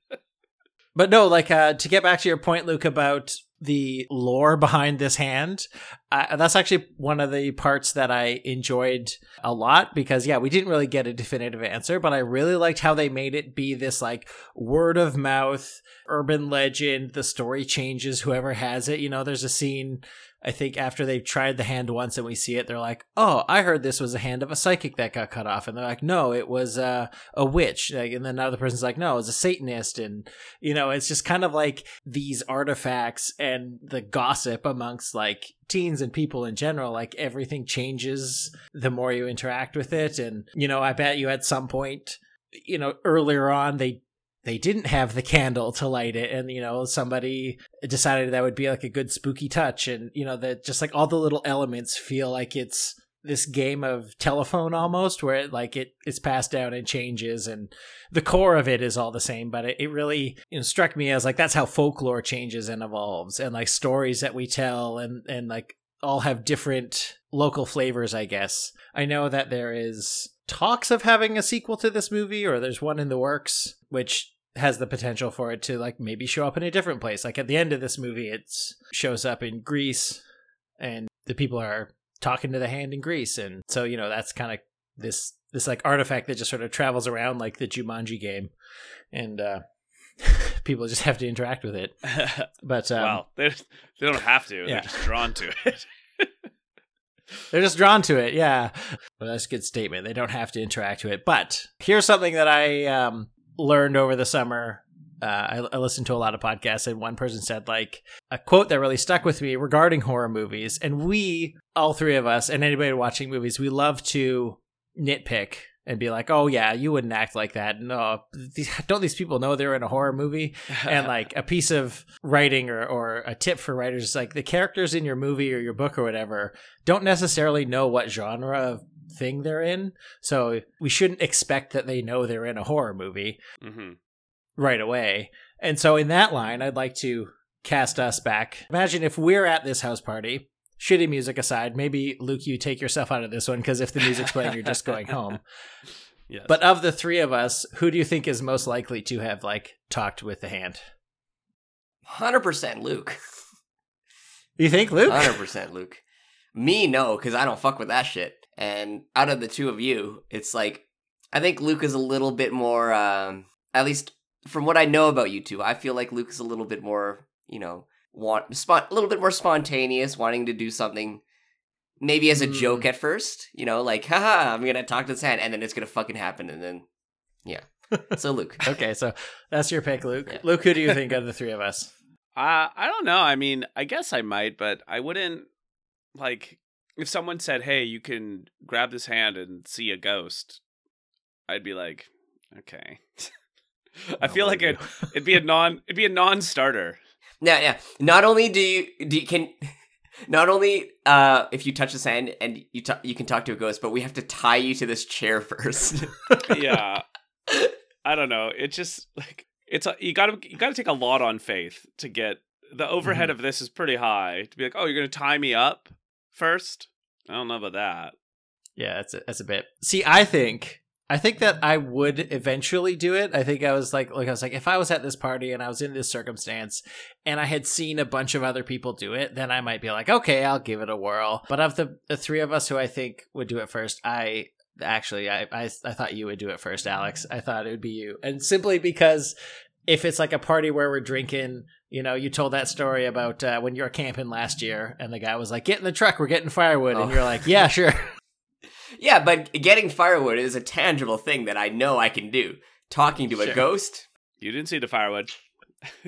But no, like uh, to get back to your point, Luke, about the lore behind this hand, uh, that's actually one of the parts that I enjoyed a lot because, yeah, we didn't really get a definitive answer, but I really liked how they made it be this like word of mouth, urban legend. The story changes whoever has it. You know, there's a scene I think after they've tried the hand once and we see it, they're like, "Oh, I heard this was a hand of a psychic that got cut off," and they're like, "No, it was uh, a witch." Like, and then another person's like, "No, it was a Satanist," and you know, it's just kind of like these artifacts and the gossip amongst like teens and people in general. Like everything changes the more you interact with it, and you know, I bet you at some point, you know, earlier on they they didn't have the candle to light it and you know somebody decided that would be like a good spooky touch and you know that just like all the little elements feel like it's this game of telephone almost where it like it it's passed down and changes and the core of it is all the same but it, it really you know, struck me as like that's how folklore changes and evolves and like stories that we tell and and like all have different local flavors i guess. I know that there is talks of having a sequel to this movie or there's one in the works which has the potential for it to like maybe show up in a different place like at the end of this movie it shows up in greece and the people are talking to the hand in greece and so you know that's kind of this this like artifact that just sort of travels around like the jumanji game and uh people just have to interact with it but um, well, they they don't have to. Yeah. They're just drawn to it. They're just drawn to it, yeah. Well, that's a good statement. They don't have to interact with it. But here's something that I um, learned over the summer. Uh, I, I listened to a lot of podcasts, and one person said like a quote that really stuck with me regarding horror movies. And we, all three of us, and anybody watching movies, we love to nitpick and be like, "Oh yeah, you wouldn't act like that." No, don't these people know they're in a horror movie? and like a piece of writing or, or a tip for writers is like the characters in your movie or your book or whatever don't necessarily know what genre of thing they're in so we shouldn't expect that they know they're in a horror movie hmm right away and so in that line i'd like to cast us back imagine if we're at this house party shitty music aside maybe luke you take yourself out of this one because if the music's playing you're just going home Yes. but of the three of us who do you think is most likely to have like talked with the hand 100% Luke. you think luke 100% Luke. Me, no, because I don't fuck with that shit. And out of the two of you, it's like, I think Luke is a little bit more, um, at least from what I know about you two, I feel like Luke is a little bit more, you know, want, spon- a little bit more spontaneous, wanting to do something maybe as a Mm. joke at first, you know, like, haha, I'm gonna talk to this hand, and then it's gonna fucking happen, and then, yeah. So, Luke. okay so that's your pick luke Yeah. luke who do you think of the three of us Uh, I don't know. I mean, I guess I might, but I wouldn't like if someone said, "Hey, you can grab this hand and see a ghost." I'd be like, "Okay." I feel like it, it'd be a non it'd be a non-starter. Yeah, yeah. Not only do you, do you can, not only uh if you touch the sand and you ta- you can talk to a ghost, but we have to tie you to this chair first. yeah. I don't know. It just like it's a, you got to you got to take a lot on faith to get the overhead of this is pretty high to be like, "Oh, you're going to tie me up first? I don't know about that. Yeah, that's a, that's a bit. See, I think I think that I would eventually do it. I think I was like, like I was like, if I was at this party and I was in this circumstance and I had seen a bunch of other people do it, then I might be like, okay, I'll give it a whirl. But of the the three of us who I think would do it first, I actually I I, I thought you would do it first, Alex. I thought it would be you, and simply because if it's like a party where we're drinking. You know, you told that story about uh, when you were camping last year, and the guy was like, "Get in the truck, we're getting firewood," and Oh. you're like, "Yeah, sure." yeah, but getting firewood is a tangible thing that I know I can do. Talking to Sure. a ghost, You didn't see the firewood.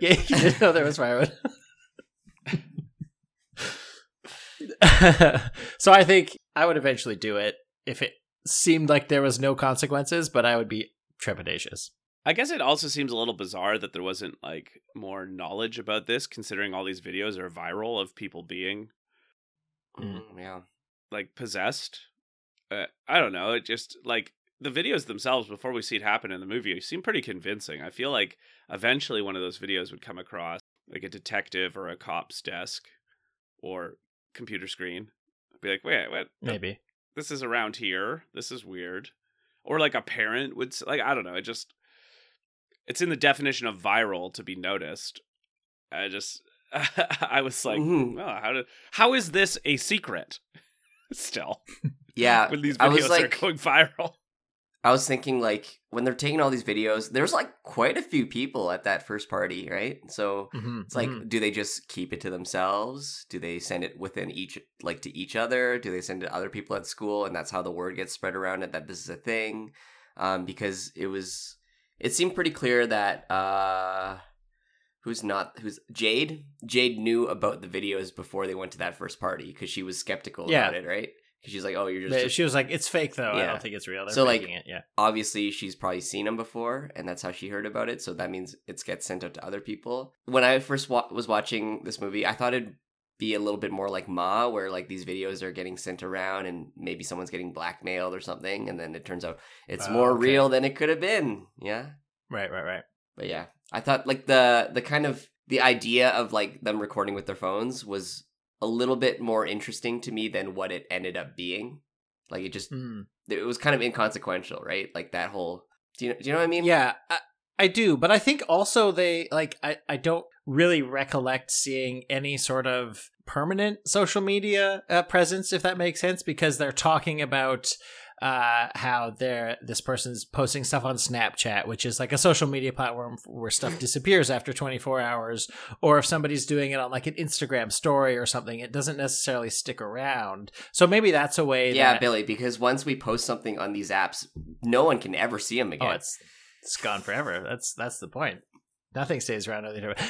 yeah, you didn't know there was firewood. so I think I would eventually do it if it seemed like there was no consequences, but I would be trepidatious. I guess it also seems a little bizarre that there wasn't like more knowledge about this, considering all these videos are viral of people being Mm. Mm, yeah. like possessed. Uh, I don't know. It just like the videos themselves before we see it happen in the movie seem pretty convincing. I feel like eventually one of those videos would come across like a detective or a cop's desk or computer screen. Be like, wait, what? Maybe. This is around here. This is weird. or like a parent would like I don't know. It just it's in the definition of viral to be noticed. I just I was like, Mhm. oh, how did how is this a secret? Still, Yeah, when these I videos was like, are going viral. I was thinking like when they're taking all these videos, there's like quite a few people at that first party, right? So Mhm, it's like, mhm. do they just keep it to themselves? Do they send it within each, like to each other? Do they send it to other people at school, and that's how the word gets spread around it that this is a thing? Um, because it was, it seemed pretty clear that uh, who's not who's Jade. Jade knew about the videos before they went to that first party because she was skeptical Yeah. about it, right? Because she's like, oh, you're just, she was like, "It's fake, though. I don't think it's real." They're So, like, it. Yeah. obviously she's probably seen them before and that's how she heard about it so that means it gets sent out to other people when i first wa- was watching this movie i thought it'd be a little bit more like ma where like these videos are getting sent around and maybe someone's getting blackmailed or something and then it turns out it's Oh, more okay. real than it could have been yeah Right. Right. Right. but yeah i thought like the the kind of the idea of like them recording with their phones was a little bit more interesting to me than what it ended up being like it just Mm. it was kind of inconsequential right like that whole do you, do you know what i mean Yeah, I, I do, but I think also they like I I don't really recollect seeing any sort of permanent social media uh, presence, if that makes sense, because they're talking about uh how they're this person's posting stuff on Snapchat, which is like a social media platform where stuff disappears after 24 hours, or if somebody's doing it on like an Instagram story or something, it doesn't necessarily stick around. So maybe that's a way Yeah, that Billy, because once we post something on these apps, no one can ever see them again. Oh, it's it's gone forever. That's that's the point. Nothing stays around.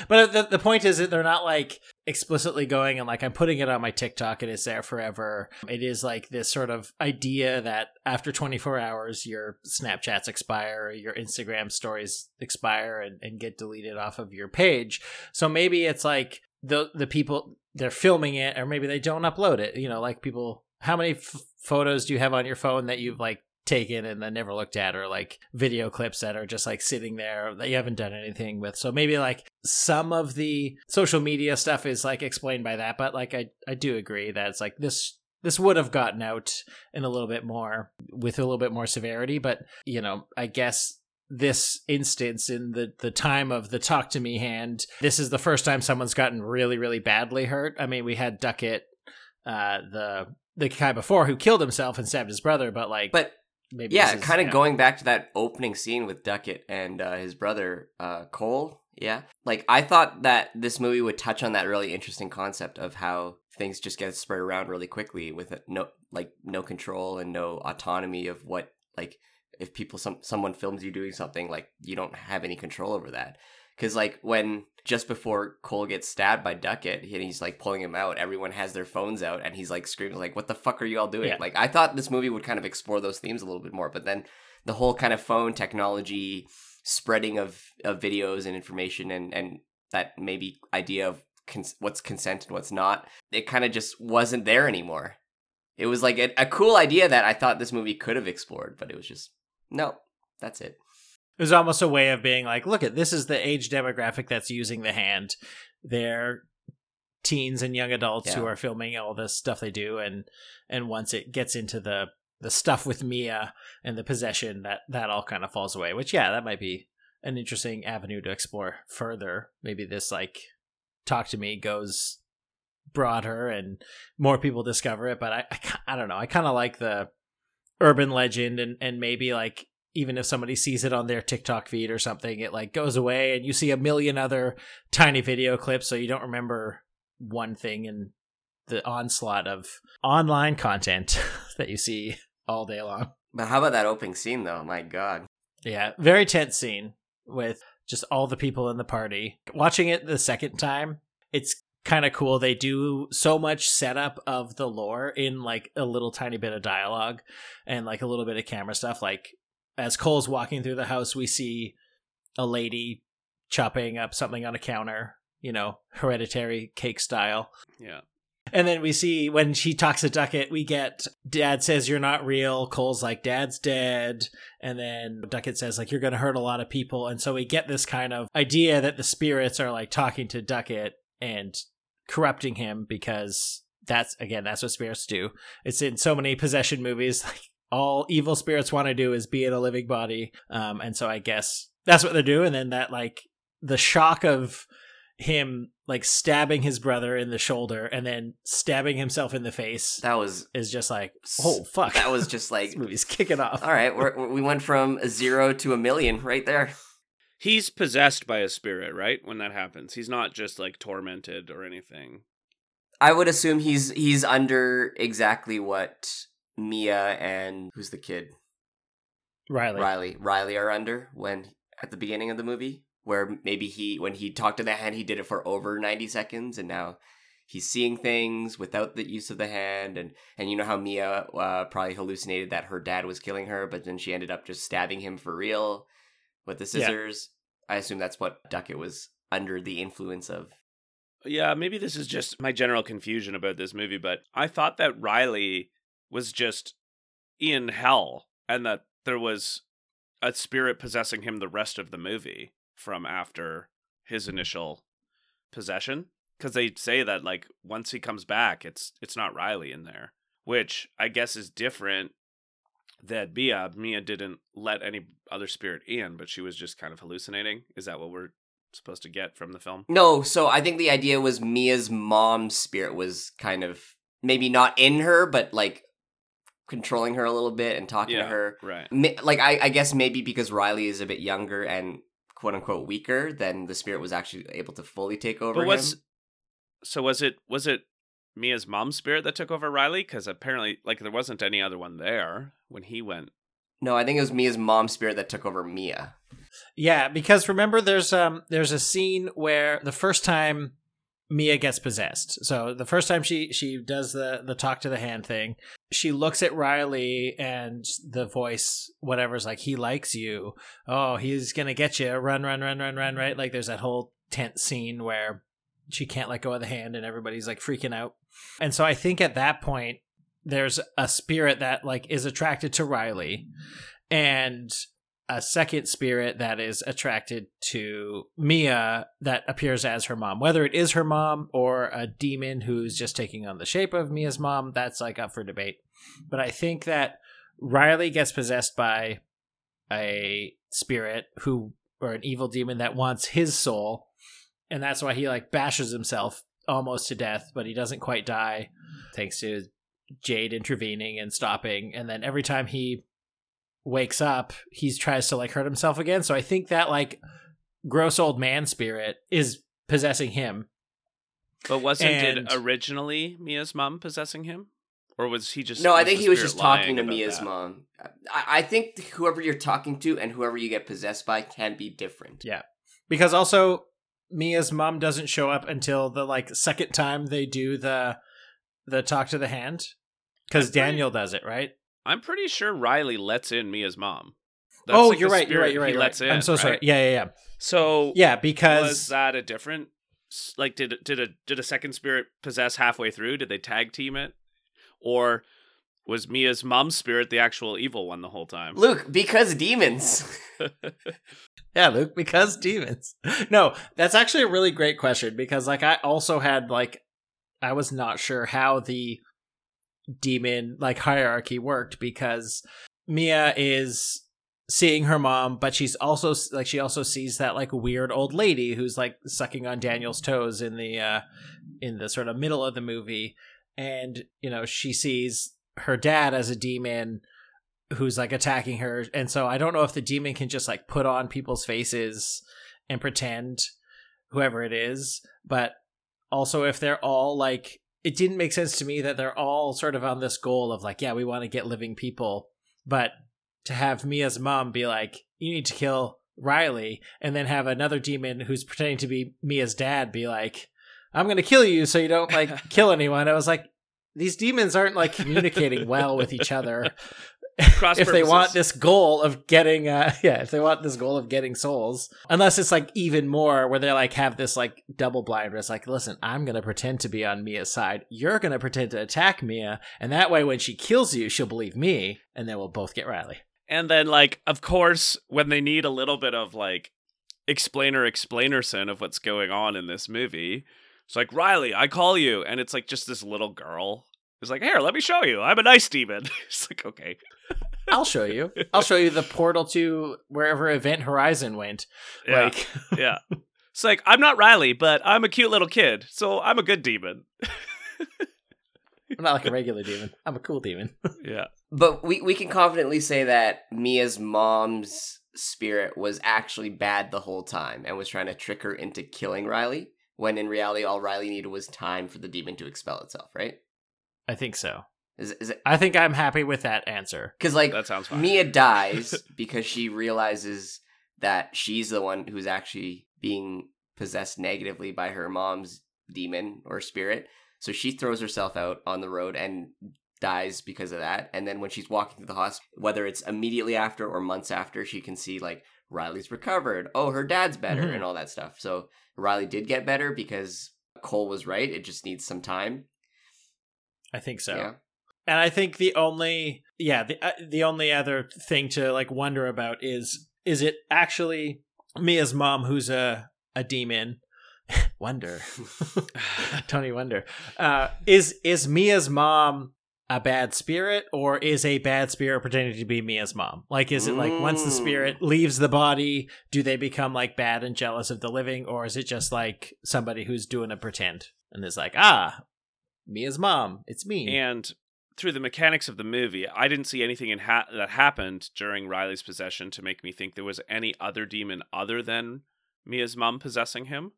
But the, the point is that they're not like explicitly going and like I'm putting it on my TikTok and it's there forever. It is like this sort of idea that after 24 hours, your Snapchats expire, your Instagram stories expire, and, and get deleted off of your page. So maybe it's like the the people they're filming it, or maybe they don't upload it. You know, like people. How many f- photos do you have on your phone that you've like taken and then never looked at or like video clips that are just like sitting there that you haven't done anything with. So maybe like some of the social media stuff is like explained by that but like i i do agree that it's like this this would have gotten out in a little bit more with a little bit more severity but you know i guess this instance in the the time of the talk to me hand this is the first time someone's gotten really really badly hurt. I mean we had duckett uh the the guy before who killed himself and stabbed his brother but like but maybe yeah, kind of going back to that opening scene with Duckett and uh, his brother uh, Cole. Yeah, like I thought that this movie would touch on that really interesting concept of how things just get spread around really quickly with no like no control and no autonomy of what like if people some someone films you doing something like you don't have any control over that because like when just before Cole gets stabbed by Duckett and he's like pulling him out, everyone has their phones out and he's like screaming like, "What the fuck are you all doing?" Yeah. Like I thought this movie would kind of explore those themes a little bit more, but then the whole kind of phone technology spreading of of videos and information and and that maybe idea of cons- what's consent and what's not, it kind of just wasn't there anymore. It was like a, a cool idea that I thought this movie could have explored, but it was just no. That's it. It was almost a way of being like, look at this is the age demographic that's using the hand. They're teens and young adults who are filming all this stuff they do and and once it gets into the the stuff with Mia and the possession that that all kind of falls away. Which yeah, that might be an interesting avenue to explore further. Maybe this like talk to me goes broader and more people discover it, but I I, I don't know. I kind of like the urban legend and and maybe like even if somebody sees it on their TikTok feed or something, it like goes away and you see a million other tiny video clips so you don't remember one thing in the onslaught of online content that you see all day long. But how about that opening scene though? My god. Yeah, very tense scene with just all the people in the party. Watching it the second time, it's kind of cool. They do so much setup of the lore in like a little tiny bit of dialogue and like a little bit of camera stuff. Like as Cole's walking through the house, we see a lady chopping up something on a counter, you know, hereditary cake style. Yeah. And then we see when she talks to Duckett, we get Dad says you're not real. Cole's like Dad's dead, and then Duckett says like you're going to hurt a lot of people, and so we get this kind of idea that the spirits are like talking to Duckett and corrupting him because that's again that's what spirits do. It's in so many possession movies. Like all evil spirits want to do is be in a living body. Um, and so I guess that's what they're doing. And then that like the shock of him like stabbing his brother in the shoulder and then stabbing himself in the face That was is just like oh fuck that was just like this movie's kicking off. all right. We're, we went from a zero to a million right there. He's possessed by a spirit, right? When that happens, he's not just like tormented or anything. I would assume he's he's under exactly what Mia and who's the kid Riley. Riley Riley are under when at the beginning of the movie where maybe he when he talked to the hand he did it for over 90 seconds and now he's seeing things without the use of the hand and and you know how Mia uh, probably hallucinated that her dad was killing her but then she ended up just stabbing him for real with the Yeah. scissors I assume that's what Duckett was under the influence of Yeah, maybe this is just my general confusion about this movie, but I thought that Riley was just in hell and that there was a spirit possessing him the rest of the movie from after his initial possession. Because they say that like once he comes back it's it's not Riley in there which I guess is different that Mia Mia didn't let any other spirit in but she was just kind of hallucinating. Is that what we're supposed to get from the film? No, so I think the idea was Mia's mom's spirit was kind of maybe not in her, but like controlling her a little bit and talking to her. right Like I, I guess maybe because Riley is a bit younger and quote unquote weaker, then the spirit was actually able to fully take over But was him. so was it was it Mia's mom's spirit that took over Riley? Because apparently, like there wasn't any other one there when he went. No, I think it was Mia's mom's spirit that took over Mia. Yeah, because remember there's um there's a scene where the first time Mia gets possessed. So the first time she she does the the talk to the hand thing, she looks at Riley and the voice whatever's like he likes you. Oh, he's going to get you. Run run run run run, right? Like there's that whole tent scene where she can't let go of the hand and everybody's like freaking out. And so I think at that point there's a spirit that like is attracted to Riley and a second spirit that is attracted to Mia that appears as her mom. Whether it is her mom or a demon who's just taking on the shape of Mia's mom, that's like up for debate. But I think that Riley gets possessed by a spirit who or an evil demon that wants his soul and that's why he like bashes himself almost to death but he doesn't quite die thanks to Jade intervening and stopping and then every time he wakes up he tries to like hurt himself again so I think that like gross old man spirit is possessing him But wasn't And- it originally Mia's mom possessing him, or was he just? No, I think he was just talking to Mia's that? mom. I, I think whoever you're talking to and whoever you get possessed by can be different. Yeah. because also Mia's mom doesn't show up until the like second time they do the the talk to the hand because Daniel does it right I'm pretty sure Riley lets in Mia's mom. oh like you're right you're right you're right, He you're lets right. in. I'm so sorry right? yeah yeah yeah So yeah because was that a different? Like, did did a did a second spirit possess halfway through? Did they tag team it, or was Mia's mom's spirit the actual evil one the whole time? Luke, because demons. Yeah, Luke, because demons. No, that's actually a really great question because like I also had like I was not sure how the demon like hierarchy worked because Mia is seeing her mom, but she's also like she also sees that like weird old lady who's like sucking on Daniel's toes in the uh in the sort of middle of the movie. And you know she sees her dad as a demon who's like attacking her. And so i don't know if the demon can just like put on people's faces and pretend whoever it is but also if they're all like it didn't make sense to me that they're all sort of on this goal of like yeah we want to get living people but to have mia's mom be like you need to kill riley and then have another demon who's pretending to be mia's dad be like i'm gonna kill you so you don't like kill anyone. I was like these demons aren't like communicating well with each other Cross if they want this goal of getting uh yeah if they want this goal of getting souls unless it's like even more where they like have this like double blind where it's like listen i'm gonna pretend to be on mia's side you're gonna pretend to attack mia and that way when she kills you she'll believe me and then we'll both get riley And then, like, of course, when they need a little bit of like explainer explanation of what's going on in this movie, it's like Riley, I call you, and it's like just this little girl. It's like, here, let me show you. I'm a nice demon. it's like, okay. I'll show you. I'll show you the portal to wherever Event Horizon went. Yeah. Like, yeah. It's like I'm not Riley, but I'm a cute little kid, so I'm a good demon. I'm not like a regular demon. I'm a cool demon. yeah. But we we can confidently say that Mia's mom's spirit was actually bad the whole time and was trying to trick her into killing Riley. When in reality, all Riley needed was time for the demon to expel itself. Right? I think so. Is is it? I think I'm happy with that answer. Because like That sounds fine. Mia dies because she realizes that she's the one who's actually being possessed negatively by her mom's demon or spirit. So she throws herself out on the road and dies because of that. And then when she's walking to the hospital, whether it's immediately after or months after, she can see like Riley's recovered. Oh, her dad's better Mhm. and all that stuff. So Riley did get better because Cole was right. It just needs some time. I think so. Yeah. And I think the only yeah, the uh, the only other thing to like wonder about is is it actually Mia's mom who's a a demon? Wonder. Tony Wonder. Uh is is Mia's mom a bad spirit or is a bad spirit pretending to be Mia's mom? Like is it like once the spirit leaves the body, do they become like bad and jealous of the living or is it just like somebody who's doing a pretend and is like, "Ah, Mia's mom, it's me." And through the mechanics of the movie, I didn't see anything in ha- that happened during Riley's possession to make me think there was any other demon other than Mia's mom possessing him.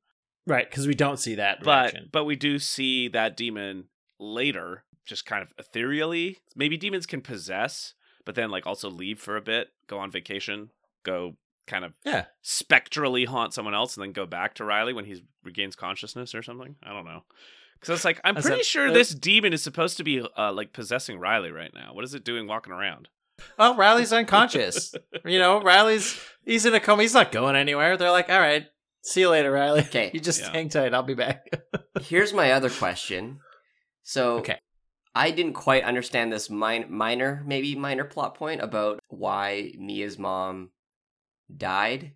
Right, because we don't see that But reaction. but we do see that demon later, just kind of ethereally. Maybe demons can possess, but then like also leave for a bit, go on vacation, go kind of yeah, spectrally haunt someone else, and then go back to Riley when he regains consciousness or something. I don't know. Because it's like I'm pretty a- sure uh, this demon is supposed to be uh, like possessing Riley right now. What is it doing walking around? well, Riley's unconscious. you know, Riley's he's in a coma. He's not going anywhere. They're like, all right, see you later, Riley. Okay, you just Yeah. hang tight. I'll be back. Here's my other question. So, Okay. I didn't quite understand this min- minor, maybe minor plot point about why Mia's mom died.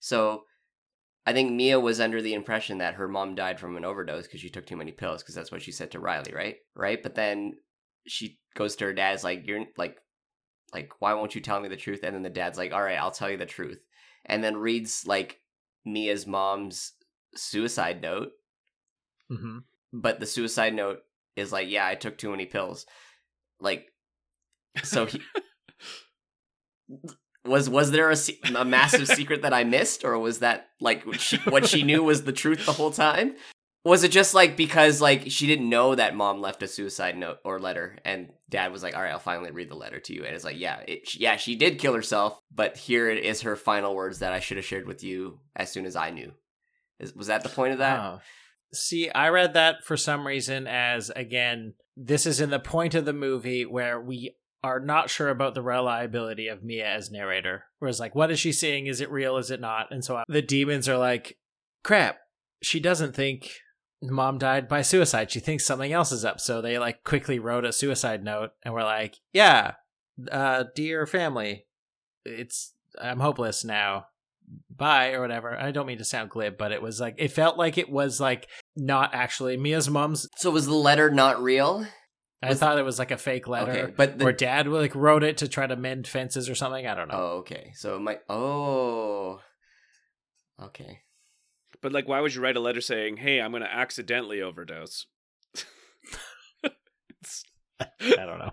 So, I think Mia was under the impression that her mom died from an overdose because she took too many pills, because that's what she said to Riley, right? Right? But then she goes to her dad's like, "You're like, like, why won't you tell me the truth?" And then the dad's like, "All right, I'll tell you the truth," and then reads like Mia's mom's suicide note hmm but the suicide note is like, yeah, I took too many pills. Like, so he was was there a, se- a massive secret that I missed, or was that like what she, what she knew was the truth the whole time? Was it just like because like she didn't know that mom left a suicide note or letter, and dad was like, "All right, I'll finally read the letter to you," and it's like, "Yeah, it, yeah, she did kill herself, but here it is her final words that I should have shared with you as soon as I knew." Is, was that the point of that? Oh. See, I read that for some reason as again, this is in the point of the movie where we are not sure about the reliability of Mia as narrator. Whereas, like, what is she seeing? Is it real? Is it not? And so the demons are like, crap, she doesn't think mom died by suicide. She thinks something else is up. So they like quickly wrote a suicide note and we're like, yeah, uh, dear family, it's, I'm hopeless now. Bye or whatever. I don't mean to sound glib, but it was like, it felt like it was like not actually Mia's mom's. So was the letter not real? I Was- thought it was like a fake letter. Okay, but the, or dad like wrote it to try to mend fences or something. I don't know. Oh, okay. So it might. Oh. Okay. But like, why would you write a letter saying, "Hey, I'm going to accidentally overdose"? I don't know.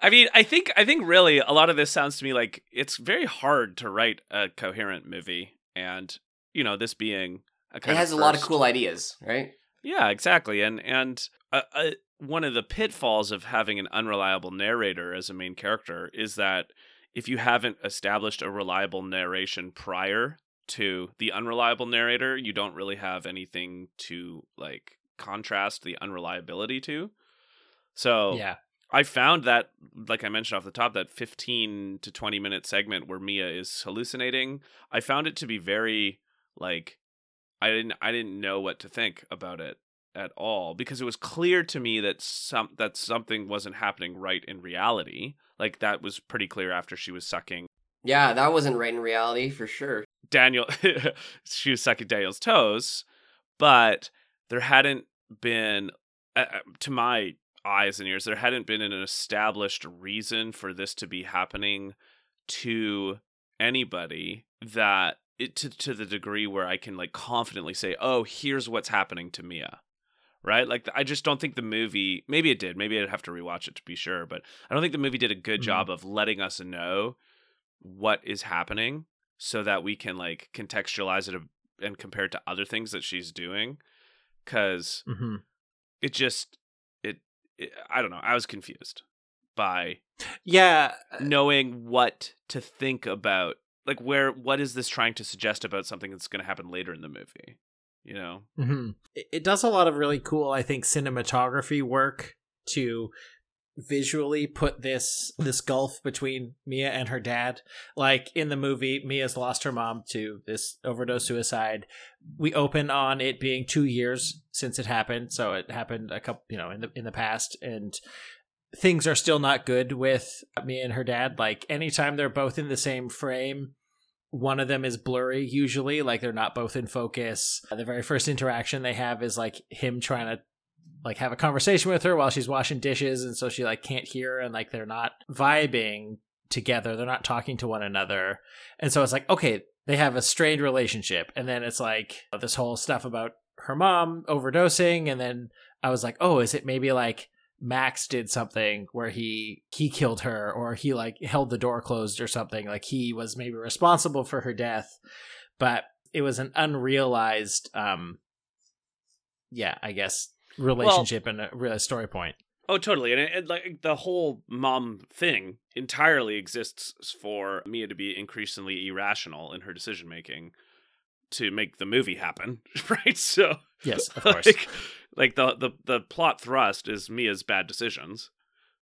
I mean, I think I think really a lot of this sounds to me like it's very hard to write a coherent movie, and you know, this being a It has of a lot of cool ideas, right? Yeah, exactly. And and uh, uh, one of the pitfalls of having an unreliable narrator as a main character is that if you haven't established a reliable narration prior to the unreliable narrator, you don't really have anything to like contrast the unreliability to. So Yeah. I found that, like I mentioned off the top, that 15 to 20 minute segment where Mia is hallucinating, I found it to be very like I didn't I didn't know what to think about it at all because it was clear to me that some that something wasn't happening right in reality. Like that was pretty clear after she was sucking Yeah, that wasn't right in reality for sure. Daniel she was sucking Daniel's toes, but there hadn't been uh, uh, to my eyes and ears. There hadn't been an established reason for this to be happening to anybody that it to to the degree where I can like confidently say, "Oh, here's what's happening to Mia." Right? Like I just don't think the movie maybe it did. Maybe I'd have to rewatch it to be sure, but I don't think the movie did a good Mhm. job of letting us know what is happening so that we can like contextualize it and compare it to other things that she's doing cuz hmm it just it, it I don't know. I was confused by Yeah, knowing what to think about like where what is this trying to suggest about something that's going to happen later in the movie you know hmm It, does a lot of really cool, I think, cinematography work to visually put this this gulf between Mia and her dad. Like in the movie, Mia's lost her mom to this overdose suicide. We open on it being two years since it happened, so it happened a couple, you know, in the in the past, and things are still not good with Mia and her dad. Like anytime they're both in the same frame, one of them is blurry usually like they're not both in focus. Uh, the very first interaction they have is like him trying to like have a conversation with her while she's washing dishes and so she like can't hear and like they're not vibing together. They're not talking to one another. And so it's like okay they have a strained relationship. And then it's like uh, this whole stuff about her mom overdosing and then i was like oh is it maybe like Max did something where he he killed her or he like held the door closed or something. Like he was maybe responsible for her death but it was an unrealized um yeah I guess relationship and a real story point. Oh totally. And, it, it, like the whole mom thing entirely exists for Mia to be increasingly irrational in her decision making to make the movie happen right? So yes of course. like, like the, the the plot thrust is Mia's bad decisions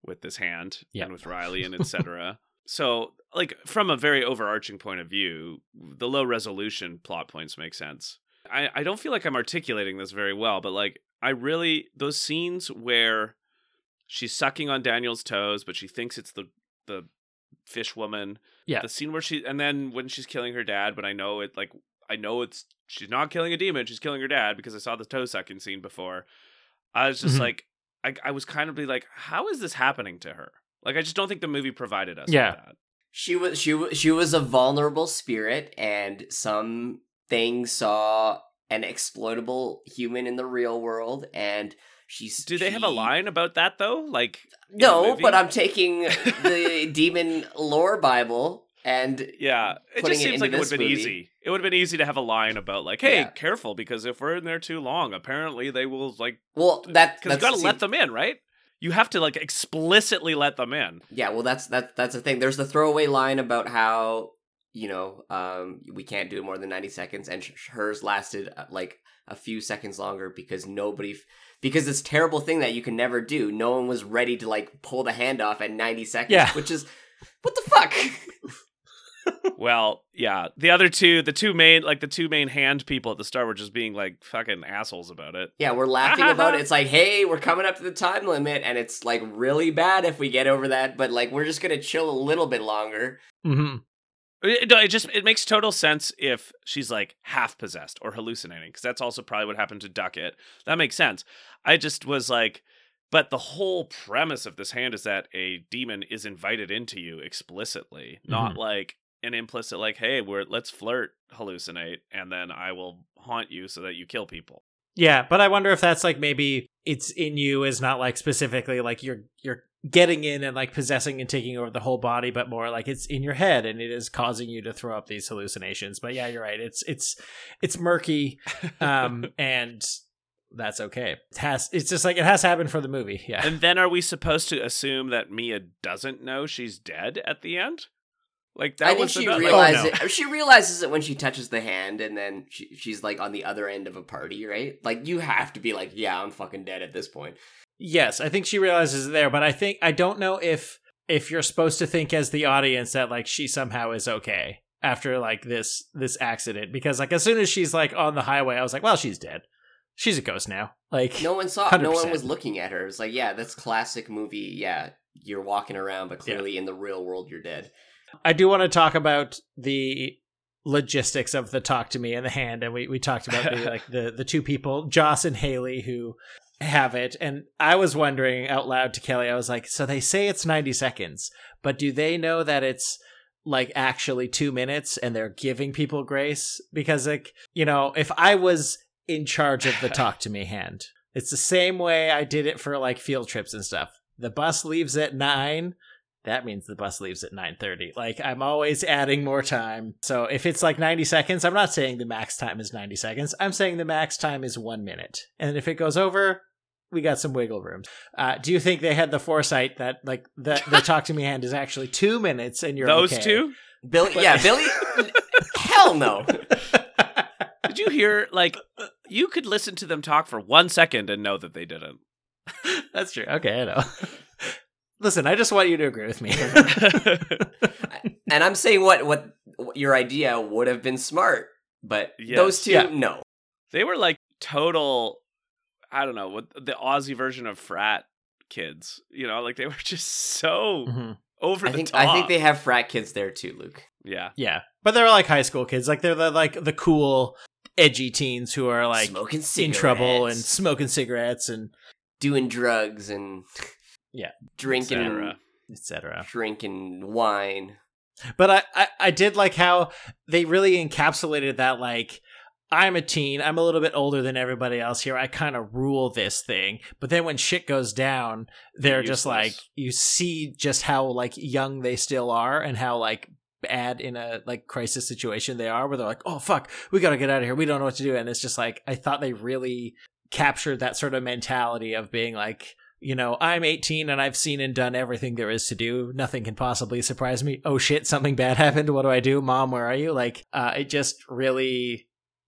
with this hand Yeah. and with Riley and etc. so like from a very overarching point of view, the low resolution plot points make sense. I, I don't feel like I'm articulating this very well, but like I really those scenes where she's sucking on Daniel's toes, but she thinks it's the the fish woman. Yeah. The scene where she and then when she's killing her dad, but I know it like I know it's she's not killing a demon, she's killing her dad because I saw the toe sucking scene before. I was just Mhm. like I I was kind of be like, how is this happening to her? Like I just don't think the movie provided us Yeah. with that. She was she was she was a vulnerable spirit, and some things saw an exploitable human in the real world, and she's. Do they have a line about that though? Like No, but I'm taking the demon lore Bible and Yeah, it putting just it seems into like it would this have been movie. easy. It would have been easy to have a line about like, "Hey, Yeah. careful, because if we're in there too long, apparently they will like." well that Because you that's got to let them in, right? You have to like explicitly let them in. Yeah, well that's that that's the thing. There's the throwaway line about how you know um we can't do it more than 90 seconds and hers lasted uh, like a few seconds longer because nobody f- because this terrible thing that you can never do no one was ready to like pull the hand off at 90 seconds Yeah. which is what the fuck well, yeah, the other two, the two main, like the two main hand people at the start, were just being like fucking assholes about it. yeah we're laughing about it it's like hey we're coming up to the time limit and it's like really bad if we get over that but like we're just gonna chill a little bit longer Mm-hmm. It, no, it just it makes total sense if she's like half possessed or hallucinating because that's also probably what happened to Duckett. That makes sense. I just was like, but the whole premise of this hand is that a demon is invited into you explicitly, not like an implicit like, hey, we're let's flirt, hallucinate, and then I will haunt you so that you kill people. Yeah, but I wonder if that's like maybe it's in you is not like specifically like you're you're getting in and like possessing and taking over the whole body, but more like it's in your head and it is causing you to throw up these hallucinations. But yeah, you're right. It's it's it's murky, um, and that's okay. It has it's just like it has happened for the movie. Yeah, And then are we supposed to assume that Mia doesn't know she's dead at the end? Like that I think she the, oh, realizes oh, no. it. She realizes it when she touches the hand, and then she, she's like on the other end of a party, right? Like you have to be like, yeah, I'm fucking dead at this point. Yes, I think she realizes it there, but I think I don't know if if you're supposed to think as the audience that like she somehow is okay after like this this accident because like as soon as she's like on the highway, I was like, well, she's dead. She's a ghost now. Like No one saw. No one was looking at her. It's like, yeah, that's classic movie. Yeah, you're walking around, but Yeah. clearly in the real world, you're dead. I do want to talk about the logistics of the talk to me and the hand and we, we talked about the like the the two people joss and hayley who have it. And i was wondering out loud to kelly i was like so they say it's 90 seconds but do they know that it's like actually two minutes and they're giving people grace? Because like you know if i was in charge of the talk to me hand it's the same way i did it for like field trips and stuff. The bus leaves at nine that means the bus leaves at 9.30 like i'm always adding more time so if it's like 90 seconds i'm not saying the max time is 90 seconds i'm saying the max time is one minute and if it goes over we got some wiggle room uh, do you think they had the foresight that like the, the talk to me hand is actually two minutes and you're Those okay? two? Billy, yeah, Billy. hell no. Did you hear? Like, you could listen to them talk for one second and know that they didn't. that's true okay i know listen i just want you to agree with me And I'm saying what what, what your idea would have been smart, but Yes. those two, Yeah. no. they were like total. I don't know what the Aussie version of frat kids. You know, like they were just so Mhm. over I the think top. I think they have frat kids there too, Luke. Yeah. yeah but they're like high school kids like they're the like the cool edgy teens who are like Smoking in trouble and smoking cigarettes and doing drugs and Yeah. drinking Etc. etc drinking wine. But I, I, I did like how they really encapsulated that like I'm a teen, I'm a little bit older than everybody else here. I kind of rule this thing. But then when shit goes down, they're just like you see just how like young they still are and how like bad in a like crisis situation they are where they're like, "Oh fuck, we got to get out of here. We don't know what to do." And it's just like I thought they really captured that sort of mentality of being like you know, I'm 18 and I've seen and done everything there is to do. Nothing can possibly surprise me. Oh shit, something bad happened. What do I do? Mom, where are you? Like, uh, it just really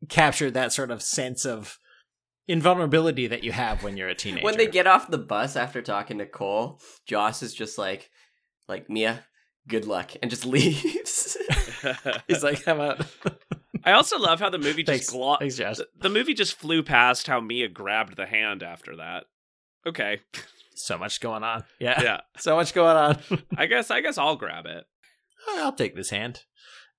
captured that sort of sense of invulnerability that you have when you're a teenager. When they get off the bus after talking to Cole, Joss is just like, like Mia, good luck, and just leaves. He's like, I'm out. I also love how the movie just Thanks. glo- Thanks, Josh. the, the movie just flew past how Mia grabbed the hand after that. Okay. So much going on. Yeah. Yeah. So much going on. I guess I guess I'll grab it. I'll take this hand.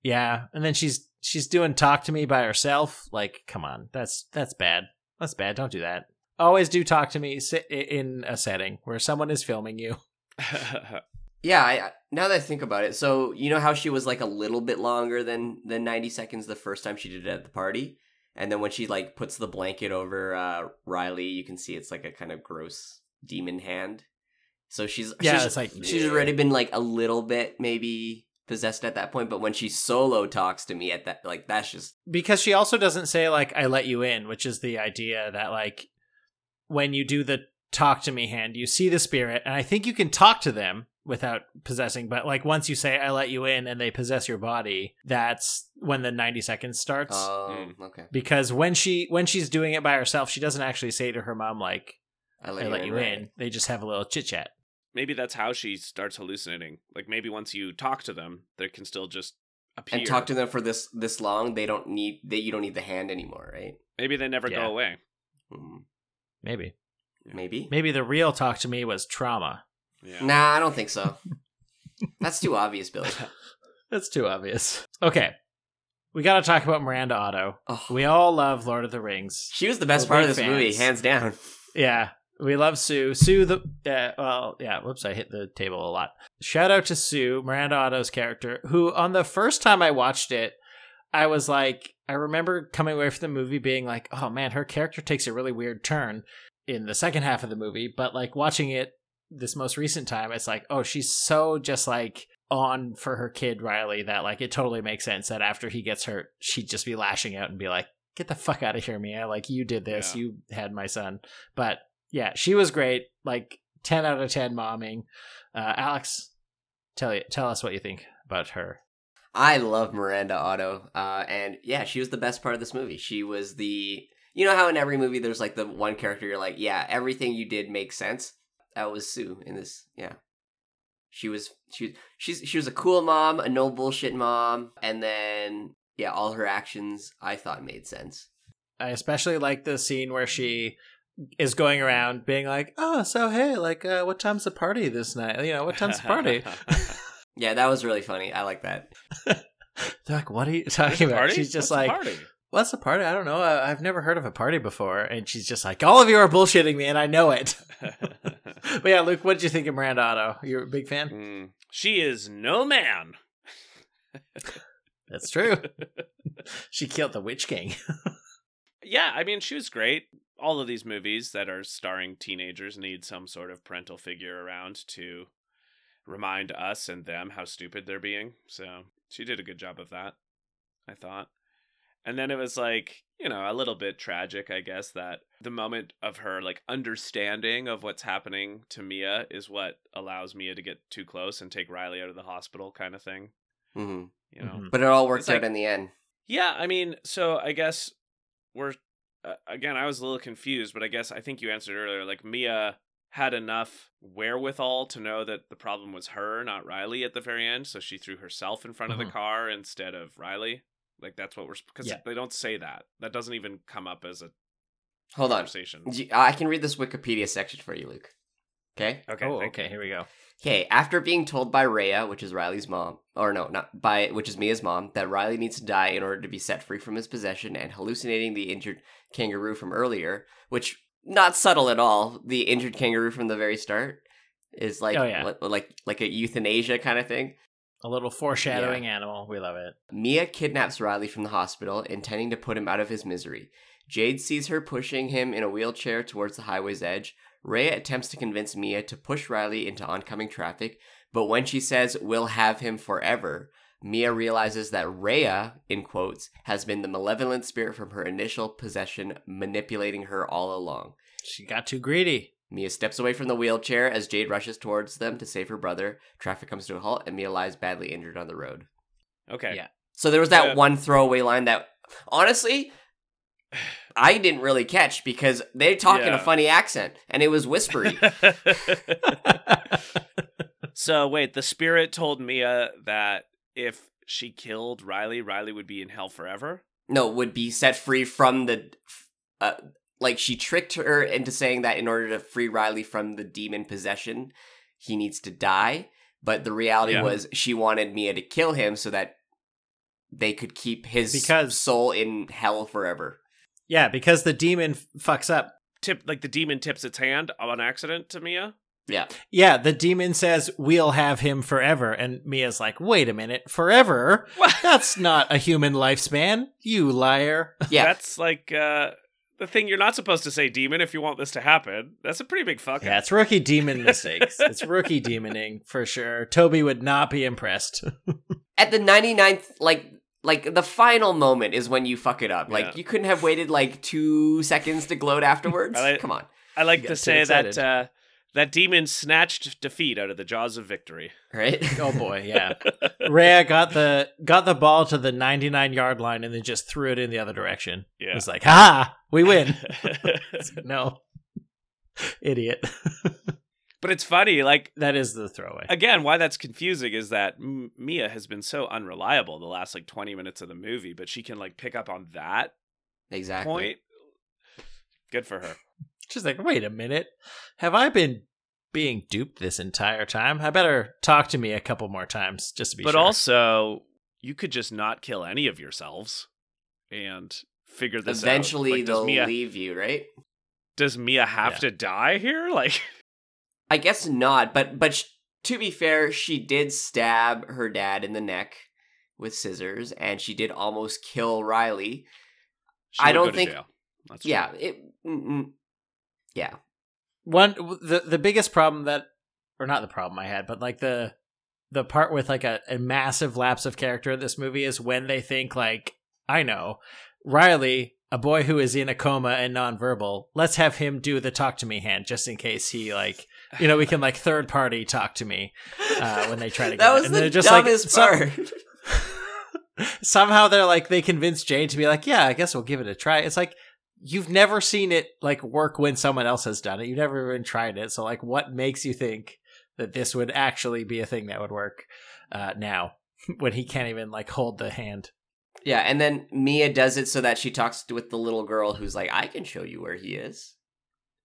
Yeah, and then she's she's doing talk to me by herself. Like, come on, that's that's bad. That's bad. Don't do that. Always do talk to me sit in a setting where someone is filming you. yeah, I, I- now that I think about it, so you know how she was like a little bit longer than than ninety seconds the first time she did it at the party, and then when she like puts the blanket over uh, Riley, you can see it's like a kind of gross demon hand. So she's Yeah, she's, it's like- she's already been like a little bit maybe possessed at that point, but when she solo talks to me at that like that's just because she also doesn't say like I let you in, which is the idea that like when you do the talk to me hand, you see the spirit, and I think you can talk to them without possessing, but like once you say I let you in and they possess your body, that's when the 90 seconds starts. oh okay. because when she when she's doing it by herself, she doesn't actually say to her mom like I I let you right. in. They just have a little chit chat. maybe that's how she starts hallucinating. Like maybe once you talk to them, they can still just appear. and talk to them for this this long. They don't need they you don't need the hand anymore, right? Maybe they never Yeah. go away. Hmm, Maybe. Maybe. Maybe the real talk to me was trauma. Yeah. Nah, I don't think so. That's too obvious, Billy. That's too obvious. Okay. We got to talk about Miranda Otto. Oh, We all love Lord of the Rings. she was the best We're part of big this movie, hands down. Yeah, we love Sue. Sue the uh, well, yeah. Whoops, I hit the table a lot. Shout out to Sue, Miranda Otto's character, who on the first time I watched it, I was like, I remember coming away from the movie being like, oh man, her character takes a really weird turn in the second half of the movie. But like watching it this most recent time, it's like, oh, she's so just like on for her kid Riley that like it totally makes sense that after he gets hurt, she'd just be lashing out and be like, get the fuck out of here, Mia. Like you did this, Yeah. you had my son. But yeah, she was great. Like ten out of ten momming. Uh, Alex, tell you tell us what you think about her. I love Miranda Otto, uh, and yeah, she was the best part of this movie. She was the you know how in every movie there's like the one character you're like, yeah, everything you did makes sense. That was Sue in this. Yeah, she was she she's she was a cool mom, a no bullshit mom, and then yeah, all her actions I thought made sense. I especially like the scene where she is going around being like, "Oh, so hey, like, uh, what time's the party this night? You know, what time's the party?" Yeah, that was really funny. I like that. They're like, what are you talking a about? party? She's just What's like, party? what's a party? I don't know. I've never heard of a party before. And she's just like, all of you are bullshitting me, and I know it. But yeah, Luke, what did you think of Miranda Otto? You're a big fan? Mm, she is no man. That's true. she killed the Witch King. Yeah, I mean, she was great. All of these movies that are starring teenagers need some sort of parental figure around to remind us and them how stupid they're being. So she did a good job of that, I thought. And then it was like, you know, a little bit tragic, I guess, that the moment of her like understanding of what's happening to Mia is what allows Mia to get too close and take Riley out of the hospital kind of thing, hmm you know. Mhm. But it all worked It's out like- in the end. Yeah, I mean, so I guess we're uh, again. I was a little confused, but I guess I think you answered earlier. Like Mia had enough wherewithal to know that the problem was her, not Riley, at the very end. So she threw herself in front of Mhm. the car instead of Riley. Like that's what we're because Yeah. they don't say that. That doesn't even come up as a Hold on. conversation. Y- I can read this Wikipedia section for you, Luke. Okay? Okay, oh, okay. you. Here we go. Okay, after being told by Rhea, which is Riley's mom, or no, not by, which is Mia's mom, that Riley needs to die in order to be set free from his possession and hallucinating the injured kangaroo from earlier, which not subtle at all. The injured kangaroo from the very start is like Oh, yeah. like like a euthanasia kind of thing. A little foreshadowing animal. We love it. Mia kidnaps Riley from the hospital, intending to put him out of his misery. Jade sees her pushing him in a wheelchair towards the highway's edge. Rhea attempts to convince Mia to push Riley into oncoming traffic, but when she says, We'll have him forever, Mia realizes that Rhea, in quotes, has been the malevolent spirit from her initial possession, manipulating her all along. She got too greedy. Mia steps away from the wheelchair as Jade rushes towards them to save her brother. Traffic comes to a halt, and Mia lies badly injured on the road. Okay. Yeah. So there was that Yeah. one throwaway line that, honestly, I didn't really catch because they talk in a funny accent and it was whispery. so wait, the spirit told Mia that if she killed Riley, Riley would be in hell forever. no, would be set free from the, uh, like she tricked her into saying that in order to free Riley from the demon possession, he needs to die. But the reality Yeah. was she wanted Mia to kill him so that they could keep his Because- soul in hell forever. yeah, because the demon f- fucks up. Tip like the demon tips its hand on accident to Mia. Yeah. Yeah, the demon says, We'll have him forever. And Mia's like, Wait a minute, forever? What? That's not a human lifespan, you liar. Yeah. That's like uh the thing you're not supposed to say demon if you want this to happen. That's a pretty big fuck Yeah, up. it's rookie demon mistakes. it's rookie demoning for sure. Toby would not be impressed. at the 99th like like the final moment is when you fuck it up like Yeah. you couldn't have waited like two seconds to gloat afterwards I like- come on I like to got too say that uh that demon snatched defeat out of the jaws of victory. right oh boy, yeah. Rhea got the got the ball to the 99 yard line and then just threw it in the other direction. It Yeah. was like, ha, we win. no. Idiot. but it's funny, like that is the throwaway. again, why that's confusing is that M- Mia has been so unreliable the last like 20 minutes of the movie, but she can like pick up on that exactly point. Good for her. She's like, wait a minute. Have I been being duped this entire time? I better talk to me a couple more times just to be but sure. But also, you could just not kill any of yourselves and figure this eventually out. Like, they'll Mia, leave you right Does Mia have Yeah. to die here? Like, i guess not but but sh- to be fair she did stab her dad in the neck with scissors and she did almost kill riley she I don't go to think- jail. That's yeah true. it yeah one the the biggest problem that or not the problem I had, but like the the part with like a, a massive lapse of character in this movie is when they think like, I know, Riley, a boy who is in a coma and nonverbal, let's have him do the talk to me hand just in case he like you know, we can like third party talk to me uh, when they try to that get it. was And the they're just like, dumbest some- part somehow they're like they convince Jane to be like, yeah, I guess we'll give it a try. It's like you've never seen it like work when someone else has done it. You've never even tried it. So like, what makes you think that this would actually be a thing that would work uh, now when he can't even like hold the hand? Yeah and then mia does it so that she talks with the little girl who's like i can show you where he is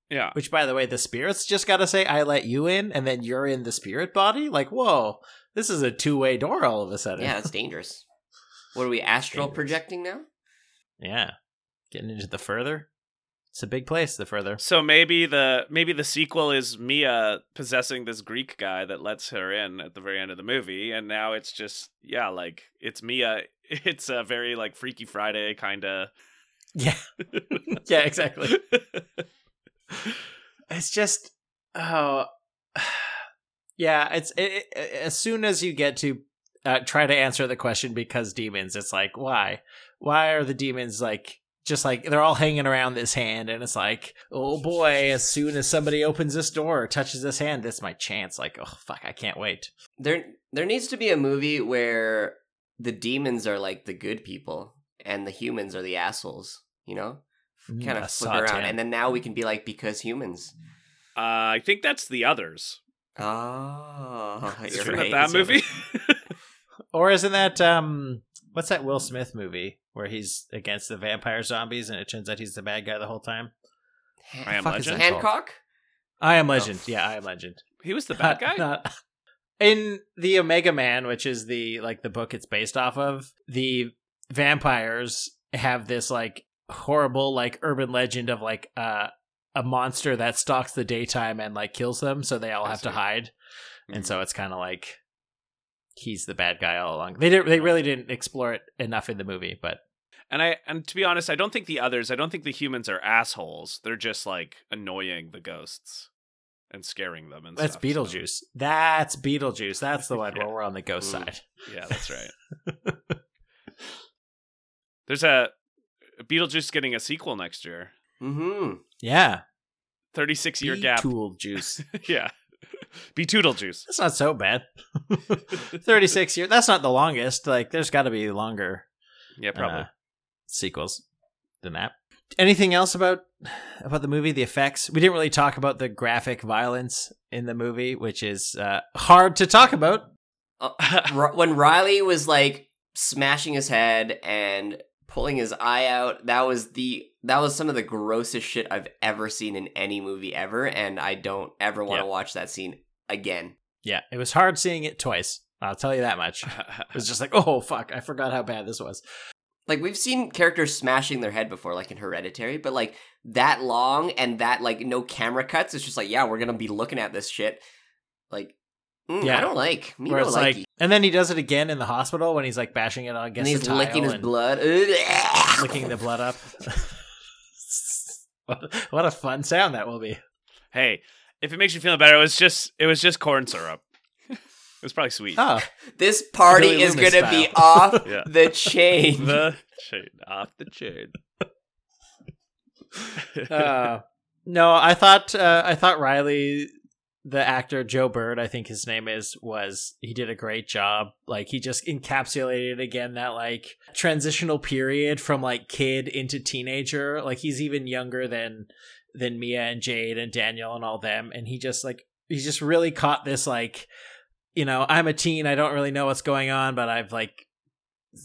Yeah. Which, by the way, the spirits just got to say, "I let you in," and then you're in the spirit body. Like, whoa, this is a two way door all of a sudden. yeah it's dangerous What are we astral Dangerous. projecting now? Yeah, getting into the further. It's a big place. The further. So maybe the maybe the sequel is Mia possessing this Greek guy that lets her in at the very end of the movie, and now it's just yeah, like it's Mia. It's a very like Freaky Friday kind of. Yeah, yeah, exactly. It's just oh, yeah. It's it, it, as soon as you get to uh, try to answer the question because demons, it's like why? Why are the demons like? Just like they're all hanging around this hand, and it's like, oh boy! As soon as somebody opens this door or touches this hand, this is my chance. Like, oh fuck, I can't wait. There, there needs to be a movie where the demons are like the good people and the humans are the assholes. You know, kind Mm, of flip Saw around, and then now we can be like because humans. Uh, I think that's the others. Oh, you're Isn't right. that that movie? Or isn't that um what's that Will Smith movie where he's against the vampire zombies and it turns out he's the bad guy the whole time? I Am is Legend? Hancock. I am Legend. Yeah, I am Legend. he was the bad guy. Not- not- in the Omega Man, which is the like the book it's based off of, the vampires have this like horrible like urban legend of like uh a monster that stalks the daytime and like kills them, so they all I have to hide. And Mhm. so it's kind of like he's the bad guy all along. They didn't. They really didn't explore it enough in the movie, but And I and to be honest, I don't think the others. I don't think the humans are assholes. They're just like annoying the ghosts and scaring them. And that's stuff, so- Beetlejuice. That's Beetlejuice. That's the one Yeah. where we're on the ghost Mm. side. Yeah, that's right. There's a Beetlejuice getting a sequel next year. Mm-hmm. Yeah, Thirty six year gap. Beetlejuice. yeah, Beetoodlejuice. That's not so bad. Thirty six years. That's not the longest. Like, there's got to be longer Yeah, probably. uh, sequels than that. Anything else about about the movie? The effects. We didn't really talk about the graphic violence in the movie, which is uh, hard to talk about. Uh, when Riley was like smashing his head and pulling his eye out, that was the that was some of the grossest shit I've ever seen in any movie ever, and I don't ever want to Yeah. watch that scene again. Yeah, it was hard seeing it twice. I'll tell you that much. It was just like, oh fuck, I forgot how bad this was. Like we've seen characters smashing their head before, like in Hereditary, but like that long and that like no camera cuts, it's just like, yeah, we're gonna be looking at this shit. Like, mm, Yeah. I don't like. Me Where don't it's like. like, and then he does it again in the hospital when he's like bashing it and against he's the tile licking his and blood, licking the blood up. what, what a fun sound that will be. hey, if it makes you feel better, it was just it was just corn syrup. It was probably sweet. Oh, This party Billy is Loomis gonna be off Yeah. the chain. the chain off the chain. uh, no, I thought uh, I thought Riley, the actor Joe Bird, I think his name is, was he did a great job. Like he just encapsulated again that like transitional period from like kid into teenager. Like he's even younger than than Mia and Jade and Daniel and all them, and he just like he just really caught this like you know I'm a teen, I don't really know what's going on, but I've like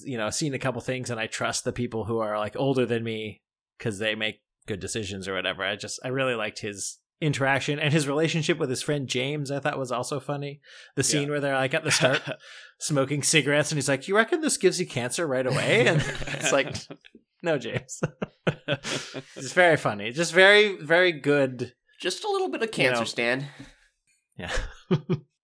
you know seen a couple things and I trust the people who are like older than me because they make good decisions or whatever. I just I really liked his interaction and his relationship with his friend James. I thought was also funny. The scene where they're like at the start smoking cigarettes and he's like, "You reckon this gives you cancer right away?" And it's like, "No, James." it's very funny. Just very very good. Just a little bit of cancer know. stand. Yeah.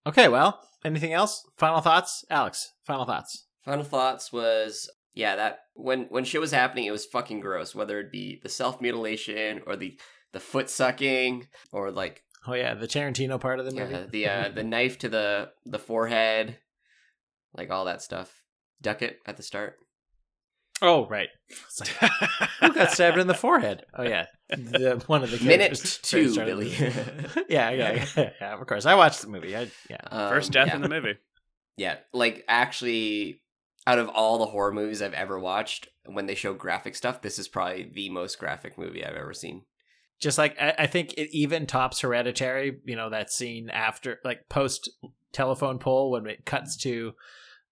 okay, well, anything else? Final thoughts? Alex, final thoughts. Final thoughts was yeah that when when shit was happening it was fucking gross whether it be the self mutilation or the the foot sucking or like Oh yeah, the Tarantino part of the movie. yeah, the uh, the knife to the the forehead like all that stuff. Duck it at the start. Oh, right. Like, who got stabbed in the forehead? Oh yeah, the, one of the Minute two, Billy. yeah, yeah, yeah, yeah. Of course, I watched the movie. I, yeah, Um, First death yeah. in the movie. Yeah, like actually, out of all the horror movies I've ever watched, when they show graphic stuff, this is probably the most graphic movie I've ever seen. just like I, I think it even tops Hereditary. You know that scene after, like post telephone pole when it cuts to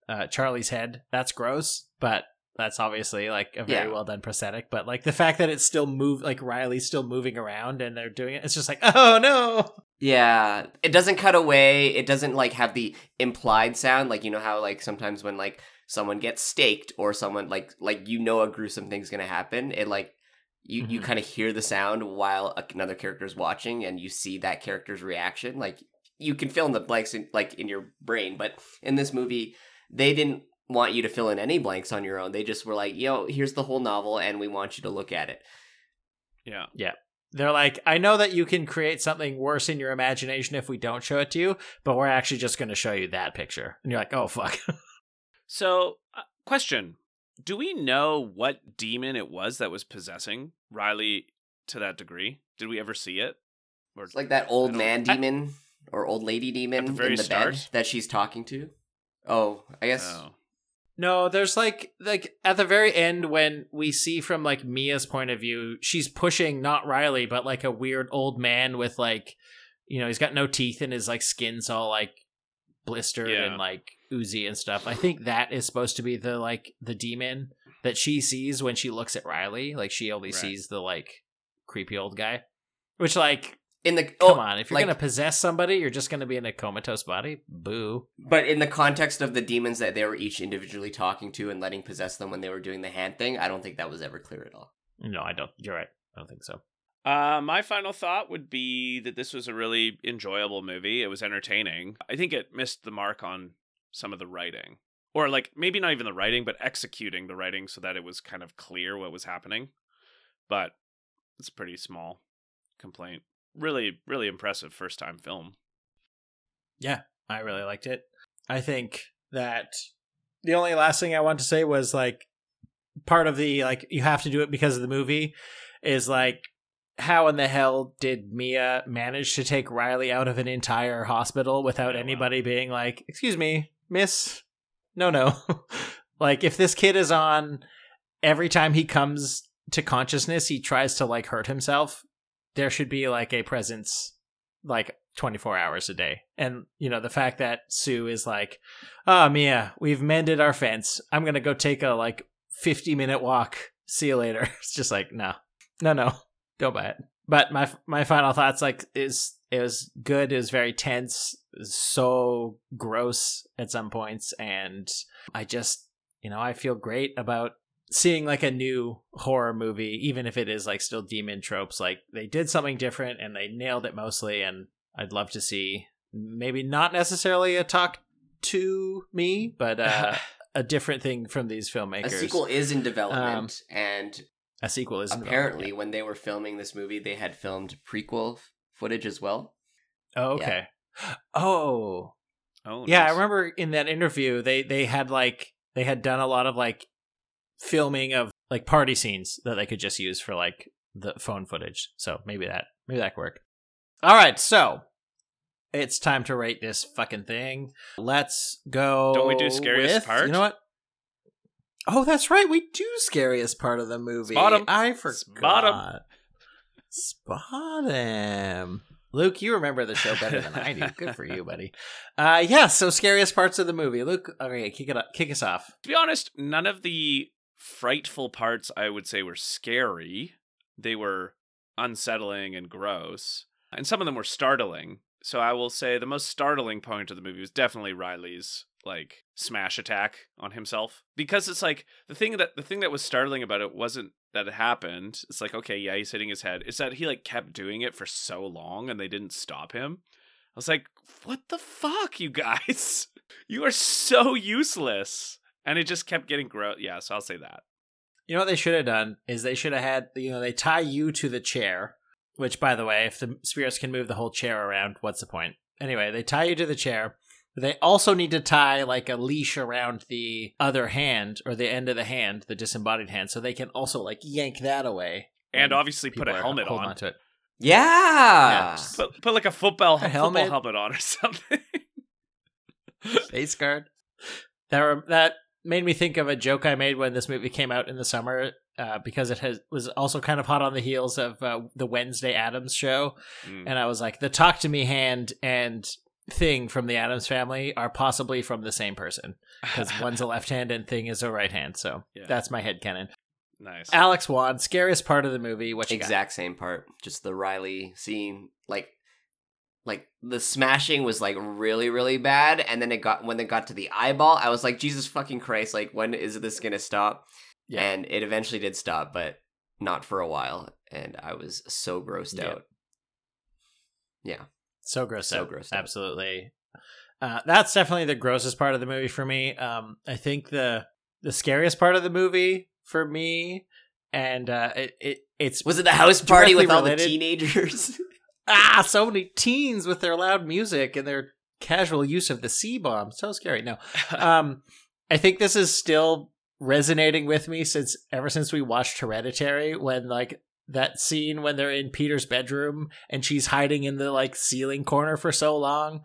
uh, Charlie's head. That's gross, but that's obviously like a very Yeah. well done prosthetic. But like the fact that it's still move, like Riley's still moving around and they're doing it, it's just like, oh no. Yeah, it doesn't cut away. It doesn't like have the implied sound, like you know how like sometimes when like someone gets staked or someone like like you know a gruesome thing's gonna happen. It like you you Mhm. kind of hear the sound while another character's watching, and you see that character's reaction. Like you can fill in the blanks in like in your brain, but in this movie, they didn't want you to fill in any blanks on your own. They just were like, "Yo, here's the whole novel, and we want you to look at it." Yeah. Yeah. They're like, I know that you can create something worse in your imagination if we don't show it to you, but we're actually just going to show you that picture. And you're like, oh fuck. So, uh, question: Do we know what demon it was that was possessing Riley to that degree? Did we ever see it? Or It's like that old I don't- man I- demon or old lady demon the in the bed that she's talking to. Oh, I guess. Oh. No, there's like like at the very end when we see from like Mia's point of view, she's pushing not Riley, but like a weird old man with like you know, he's got no teeth and his like skin's all like blistered Yeah. and like oozy and stuff. I think that is supposed to be the like the demon that she sees when she looks at Riley. Like she only Right. sees the like creepy old guy. Which like In the come oh, on, if you're like- gonna possess somebody, you're just gonna be in a comatose body. Boo. But in the context of the demons that they were each individually talking to and letting possess them when they were doing the hand thing, I don't think that was ever clear at all. No, I don't. You're right. I don't think so. Uh, my final thought would be that this was a really enjoyable movie. It was entertaining. I think it missed the mark on some of the writing, or like maybe not even the writing, but executing the writing so that it was kind of clear what was happening. But it's pretty small complaint. Really, really impressive first time film. Yeah, I really liked it. I think that the only last thing I want to say was like part of the like you have to do it because of the movie is like how in the hell did Mia manage to take Riley out of an entire hospital without wow. anybody being like, "Excuse me, miss? No, no." like if this kid is on every time he comes to consciousness, he tries to like hurt himself, there should be like a presence like 24 hours a day. And, you know, the fact that Sue is like, oh, Mia, we've mended our fence. I'm going to go take a like 50 minute walk. See you later. It's just like, no, no, no, don't buy it. But my my final thoughts like is it was good. It was very tense. Was so gross at some points, and I just you know I feel great about seeing like a new horror movie, even if it is like still demon tropes. Like they did something different and they nailed it mostly, and I'd love to see maybe not necessarily a talk to me, but uh, a different thing from these filmmakers. A sequel is in development, and A sequel is apparently, when they were filming this movie, they had filmed prequel footage as well. Oh, okay. Oh, Oh, yeah. I remember in that interview they they had like they had done a lot of like filming of like party scenes that they could just use for like the phone footage. So maybe that maybe that could work. All right, so it's time to rate this fucking thing. Let's go. Don't we do scariest with- part? You know what? Oh, that's right. We do scariest part of the movie. Spot 'em. I forgot. Spot 'em. Spot him. Luke, you remember the show better than I do. Good for you, buddy. Uh, yeah. So scariest parts of the movie. Luke, okay, kick it up, kick us off. To be honest, none of the frightful parts I would say were scary. They were unsettling and gross. And some of them were startling. So I will say the most startling point of the movie was definitely Riley's like smash attack on himself. Because it's like the thing that the thing that was startling about it wasn't that it happened. It's like, okay, yeah, he's hitting his head. It's that he like kept doing it for so long and they didn't stop him. I was like, what the fuck, you guys? You are so useless. And it just kept getting gross. Yeah, so I'll say that. You know what they should have done is they should have had you know they tie you to the chair, which by the way, if the spirits can move the whole chair around, what's the point? Anyway, they tie you to the chair. They also need to tie like a leash around the other hand or the end of the hand, the disembodied hand, so they can also like yank that away. And obviously put a helmet holding on. onto it. Yeah. just- Put, put like a football, A football helmet. helmet on or something. face guard. That that made me think of a joke I made when this movie came out in the summer, uh, because it has was also kind of hot on the heels of uh, the Wednesday Addams show, Mm. and I was like, the talk to me hand and thing from the Addams family are possibly from the same person because one's a left hand and thing is a right hand. So Yeah. that's my head canon. nice. Alex Wan, scariest part of the movie. What you got? exact same part. Just the Riley scene, like, like the smashing was like really, really bad, and then it got when it got to the eyeball, I was like, Jesus fucking Christ! Like, when is this gonna stop? Yeah. And it eventually did stop, but not for a while, and I was so grossed Yeah. out. Yeah, So gross. So out. grossed out. Absolutely. Uh, that's definitely the grossest part of the movie for me. Um, I think the the scariest part of the movie for me, and uh, it, it it's was it the house party with all related. the teenagers? ah so many teens with their loud music and their casual use of the c bomb. So scary. No, um, I think this is still resonating with me since ever since we watched Hereditary when like that scene when they're in Peter's bedroom and she's hiding in the like ceiling corner for so long.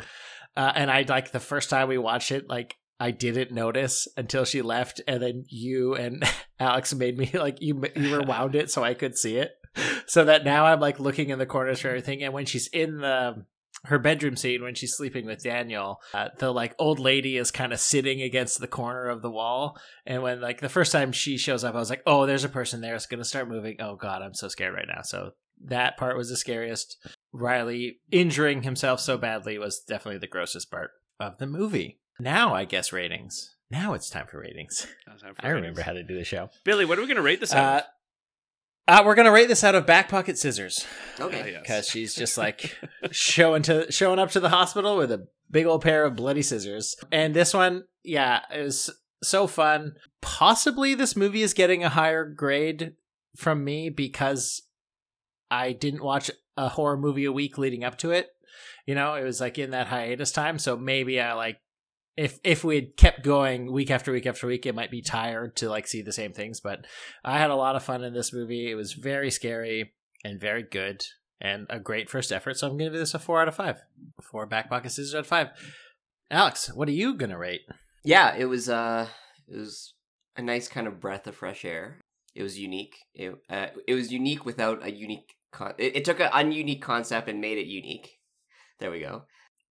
Uh, and I like the first time we watched it, like I didn't notice until she left, and then you and Alex made me like you you rewound it so I could see it, so that now I'm like looking in the corners for everything. And when she's in the her bedroom scene when she's sleeping with Daniel, uh, the like old lady is kind of sitting against the corner of the wall, and when like the first time she shows up, I was like, oh, there's a person there. It's gonna start moving. Oh god, I'm so scared right now. So that part was the scariest. Riley injuring himself so badly was definitely the grossest part of the movie. Now I guess ratings. Now it's time for ratings. Time for I remember how to do the show. Billy, what are we going to rate this Uh, out? Uh, we're gonna rate this out of back pocket scissors okay, Ah, yes. because she's just like showing to showing up to the hospital with a big old pair of bloody scissors. And this one, yeah, it was so fun. Possibly this movie is getting a higher grade from me because I didn't watch a horror movie a week leading up to it. You know, it was like in that hiatus time, so maybe I like if if we had kept going week after week after week, it might be tired to like see the same things. But I had a lot of fun in this movie. It was very scary and very good and a great first effort. So I'm going to give this a four out of five. Four back pocket scissors out of five. Alex, what are you going to rate? yeah, it was uh, it was a nice kind of breath of fresh air. It was unique. It uh, it was unique without a unique. Con- it, it took an ununique concept and made it unique. There we go.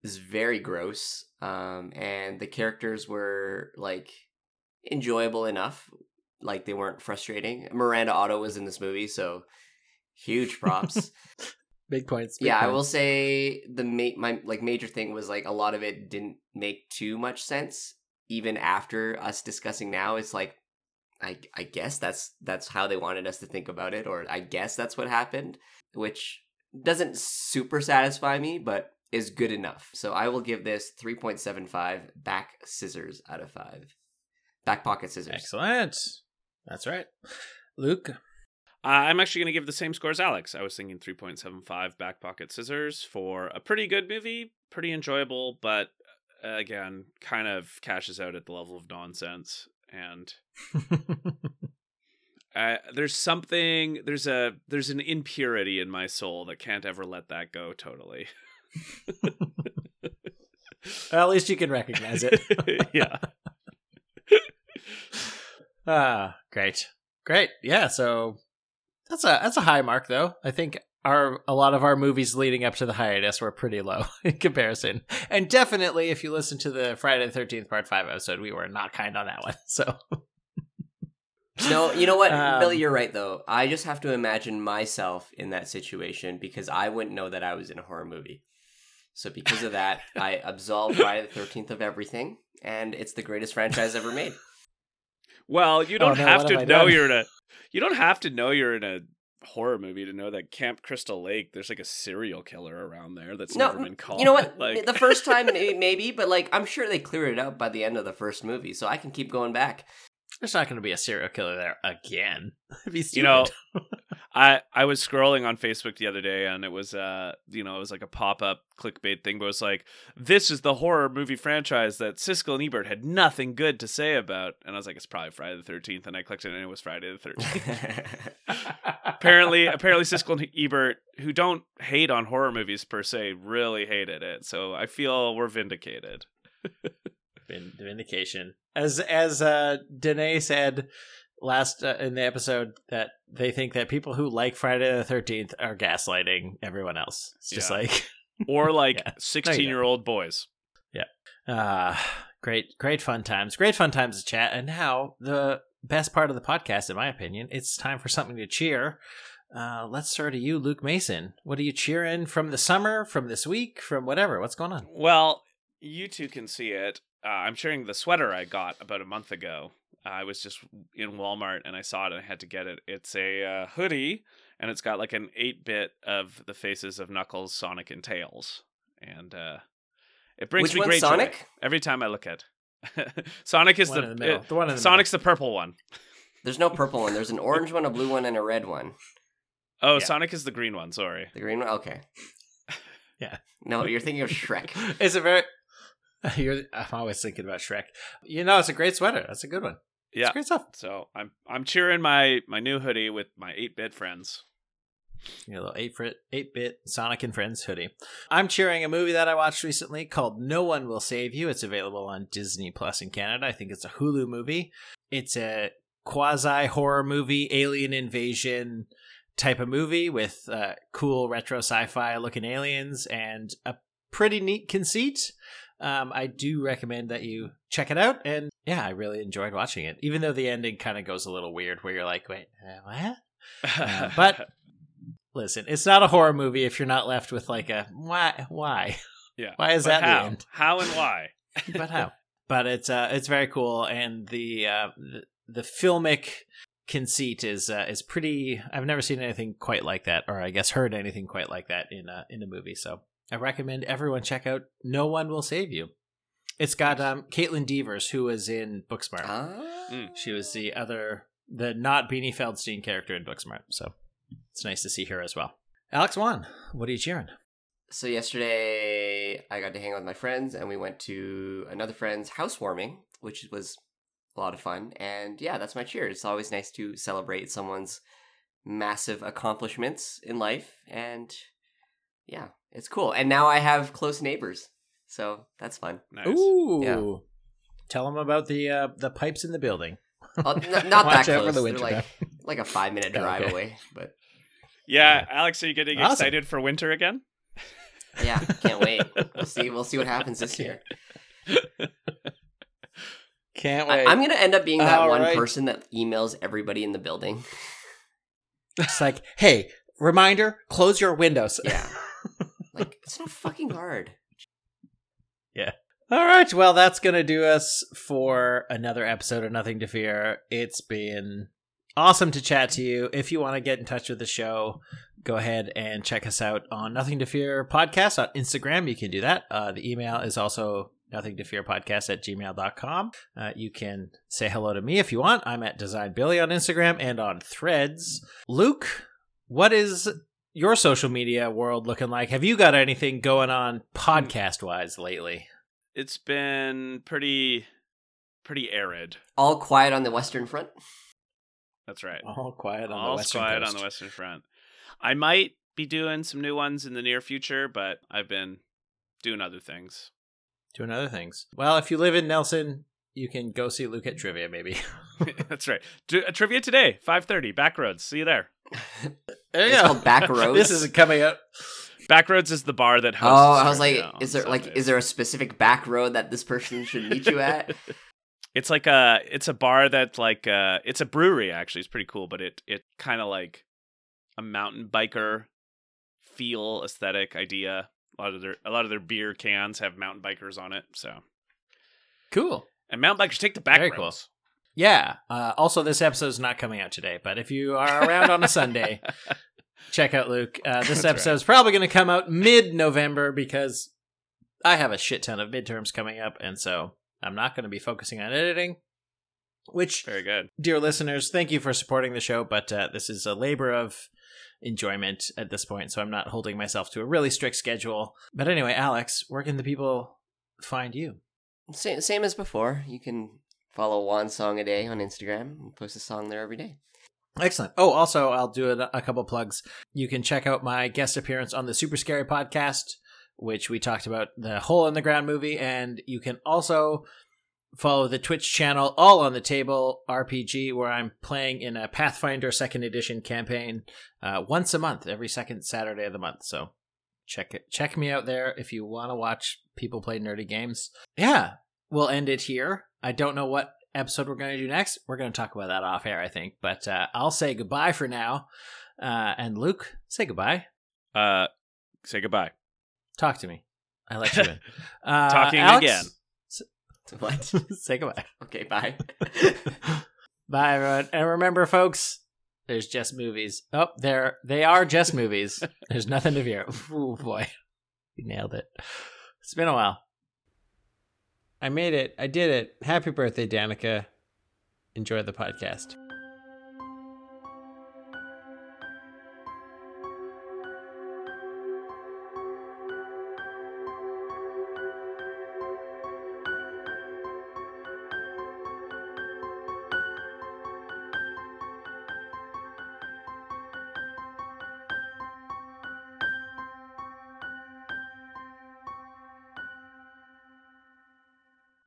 It was very gross. Um, and the characters were like enjoyable enough. Like they weren't frustrating. Miranda Otto was in this movie, so huge props. Big points. big yeah, I will say the ma- my like major thing was like a lot of it didn't make too much sense. Even after us discussing now, it's like I I guess that's that's how they wanted us to think about it, or I guess that's what happened, which doesn't super satisfy me, but is good enough. So I will give this three point seven five back scissors out of five. Back pocket scissors. Excellent. That's right. Luke, Uh, I'm actually going to give the same score as Alex. I was thinking 3.75 back pocket scissors for a pretty good movie, pretty enjoyable, but uh, again, kind of cashes out at the level of nonsense. And uh, there's something, there's a, there's an impurity in my soul that can't ever let that go totally. well, at least you can recognize it. yeah. Ah, great, great. Yeah, so that's a that's a high mark though. I think our a lot of our movies leading up to the hiatus were pretty low in comparison, and definitely if you listen to the Friday the Thirteenth Part Five episode, we were not kind on that one. So No, you know what, Um, Billy, you're right though. I just have to imagine myself in that situation because I wouldn't know that I was in a horror movie. So because of that, I absolve Friday the Thirteenth of everything, and it's the greatest franchise ever made. Well, you oh, don't Oh, no, have what to have know done? you're in a you don't have to know you're in a horror movie to know that Camp Crystal Lake there's like a serial killer around there that's No, never been caught. you know what? Like The first time may- maybe, but like I'm sure they cleared it up by the end of the first movie, so I can keep going back. there's not going to be a serial killer there again. It'd be you know, stupid. I I was scrolling on Facebook the other day and it was uh you know it was like a pop up clickbait thing, but it was like this is the horror movie franchise that Siskel and Ebert had nothing good to say about, and I was like it's probably Friday the Thirteenth, and I clicked it and it was Friday the Thirteenth. apparently apparently Siskel and Ebert, who don't hate on horror movies per se, really hated it. So I feel we're vindicated. Vindication. As as uh Danae said last uh, in the episode that they think that people who like Friday the 13th are gaslighting everyone else. It's just Yeah. like or like Yeah. 16 year old boys. Yeah. Uh, great, great fun times. Great fun times to chat. And now, the best part of the podcast, in my opinion, it's time for something to cheer. Uh, let's start to you, Luke Mason. What are you cheering from the summer, from this week, from whatever? What's going on? Well, you two can see it. Uh, I'm sharing the sweater I got about a month ago. I was just in Walmart and I saw it and I had to get it. It's a uh, hoodie and it's got like an 8 bit of the faces of Knuckles, Sonic, and Tails. And uh, it brings Which me great Sonic? joy every time I look at. Sonic is One the, in the middle. it- The one in the Sonic's the purple one. There's no purple one. There's an orange one, a blue one, and a red one. Oh, Yeah. Sonic is the green one. Sorry. The green one. Okay. Yeah. No, you're thinking of Shrek. It's a very. You're, I'm always thinking about Shrek. You know, it's a great sweater. That's a good one. Yeah. It's great stuff. So I'm I'm cheering my my new hoodie with my 8 bit friends. Your little eight bit eight bit Sonic and Friends hoodie. I'm cheering a movie that I watched recently called No One Will Save You. It's available on Disney Plus in Canada. I think it's a Hulu movie. It's a quasi horror movie, alien invasion type of movie with uh, cool retro sci-fi looking aliens and a pretty neat conceit. Um, I do recommend that you check it out, and yeah, I really enjoyed watching it. Even though the ending kind of goes a little weird, where you're like, "Wait, uh, what?" Uh, but listen, it's not a horror movie if you're not left with like a why why yeah. why is But that the how? end? How and why? but how but it's uh it's very cool and the uh the, the filmic conceit is uh, is pretty I've never seen anything quite like that or I guess heard anything quite like that in a in a movie so I recommend everyone check out No One Will Save You. It's got um Kaitlyn Devers who was in Booksmart. Ah. Mm. She was the other the not Beanie Feldstein character in Booksmart. So it's nice to see her as well. Alex Wan, what are you cheering? So yesterday I got to hang out with my friends and we went to another friend's housewarming, which was a lot of fun. And yeah, that's my cheer. It's always nice to celebrate someone's massive accomplishments in life and yeah, it's cool. And now I have close neighbors. So that's fun. Nice. Ooh. Yeah. Tell them about the uh, the pipes in the building. Uh, n- not that out for close. the They're winter like like a 5 minute drive Okay. away, but Yeah, Alex, are you getting Awesome. excited for winter again? yeah, can't wait. We'll see we'll see what happens this year. Can't I, I'm going to end up being that All one right. person that emails everybody in the building. It's like, hey, reminder, close your windows. Yeah. Like it's not fucking hard. All right, well, that's going to do us for another episode of Nothing to Fear. It's been awesome to chat to you. If you want to get in touch with the show, go ahead and check us out on Nothing to Fear podcast on Instagram. You can do that. Uh, the email is also nothing to fear podcast at gmail.com. Uh, you can say hello to me if you want. I'm at Design Billy on Instagram and on threads. Luke, what is your social media world looking like? Have you got anything going on podcast wise lately? It's been pretty pretty arid. All quiet on the Western Front. That's right. All quiet on All the western quiet coast. on the western front. I might be doing some new ones in the near future, but I've been doing other things. Doing other things. Well, if you live in Nelson, you can go see Luke at trivia. Maybe That's right. Do, a trivia today, five thirty. Backroads. See you there. there It's called Back Roads. this isn't coming up. Backroads is the bar that hosts. Oh, I was like, is there like is there a specific back road that this person should meet you at? It's like a it's a bar that like uh it's a brewery actually. It's pretty cool, but it it kind of like a mountain biker feel aesthetic idea. A lot of their a lot of their beer cans have mountain bikers on it. So Cool. and mountain bikers take the back Very roads. cool. Yeah. Uh, also, this episode is not coming out today, but if you are around on a Sunday, check out Luke. Uh, this That's episode is probably going to come out mid November because I have a shit ton of midterms coming up, and so I'm not going to be focusing on editing. Which Very good. dear listeners, thank you for supporting the show, but uh, this is a labor of enjoyment at this point, so I'm not holding myself to a really strict schedule. But anyway, Alex, where can the people find you? Same, same as before. You can follow one song a day on Instagram and post a song there every day. Excellent. Oh, also, I'll do a, couple plugs. You can check out my guest appearance on the Super Scary podcast, which we talked about the Hole in the Ground movie, and you can also follow the Twitch channel All on the Table RPG, where I'm playing in a Pathfinder Second Edition campaign uh, once a month, every second Saturday of the month. So check it. Check me out there if you want to watch people play nerdy games. Yeah, we'll end it here. I don't know what episode we're going to do next. We're going to talk about that off air, I think. But uh, I'll say goodbye for now. Uh, and Luke, say goodbye. Uh, say goodbye. Talk to me. I let you in. Uh, Talking Alex, again. What? say goodbye. Okay, bye. Bye, everyone. And remember, folks, there's just movies. Oh, there they are just movies. There's nothing to fear. Oh boy, you nailed it. It's been a while. I made it. I did it. Happy birthday, Danica. Enjoy the podcast.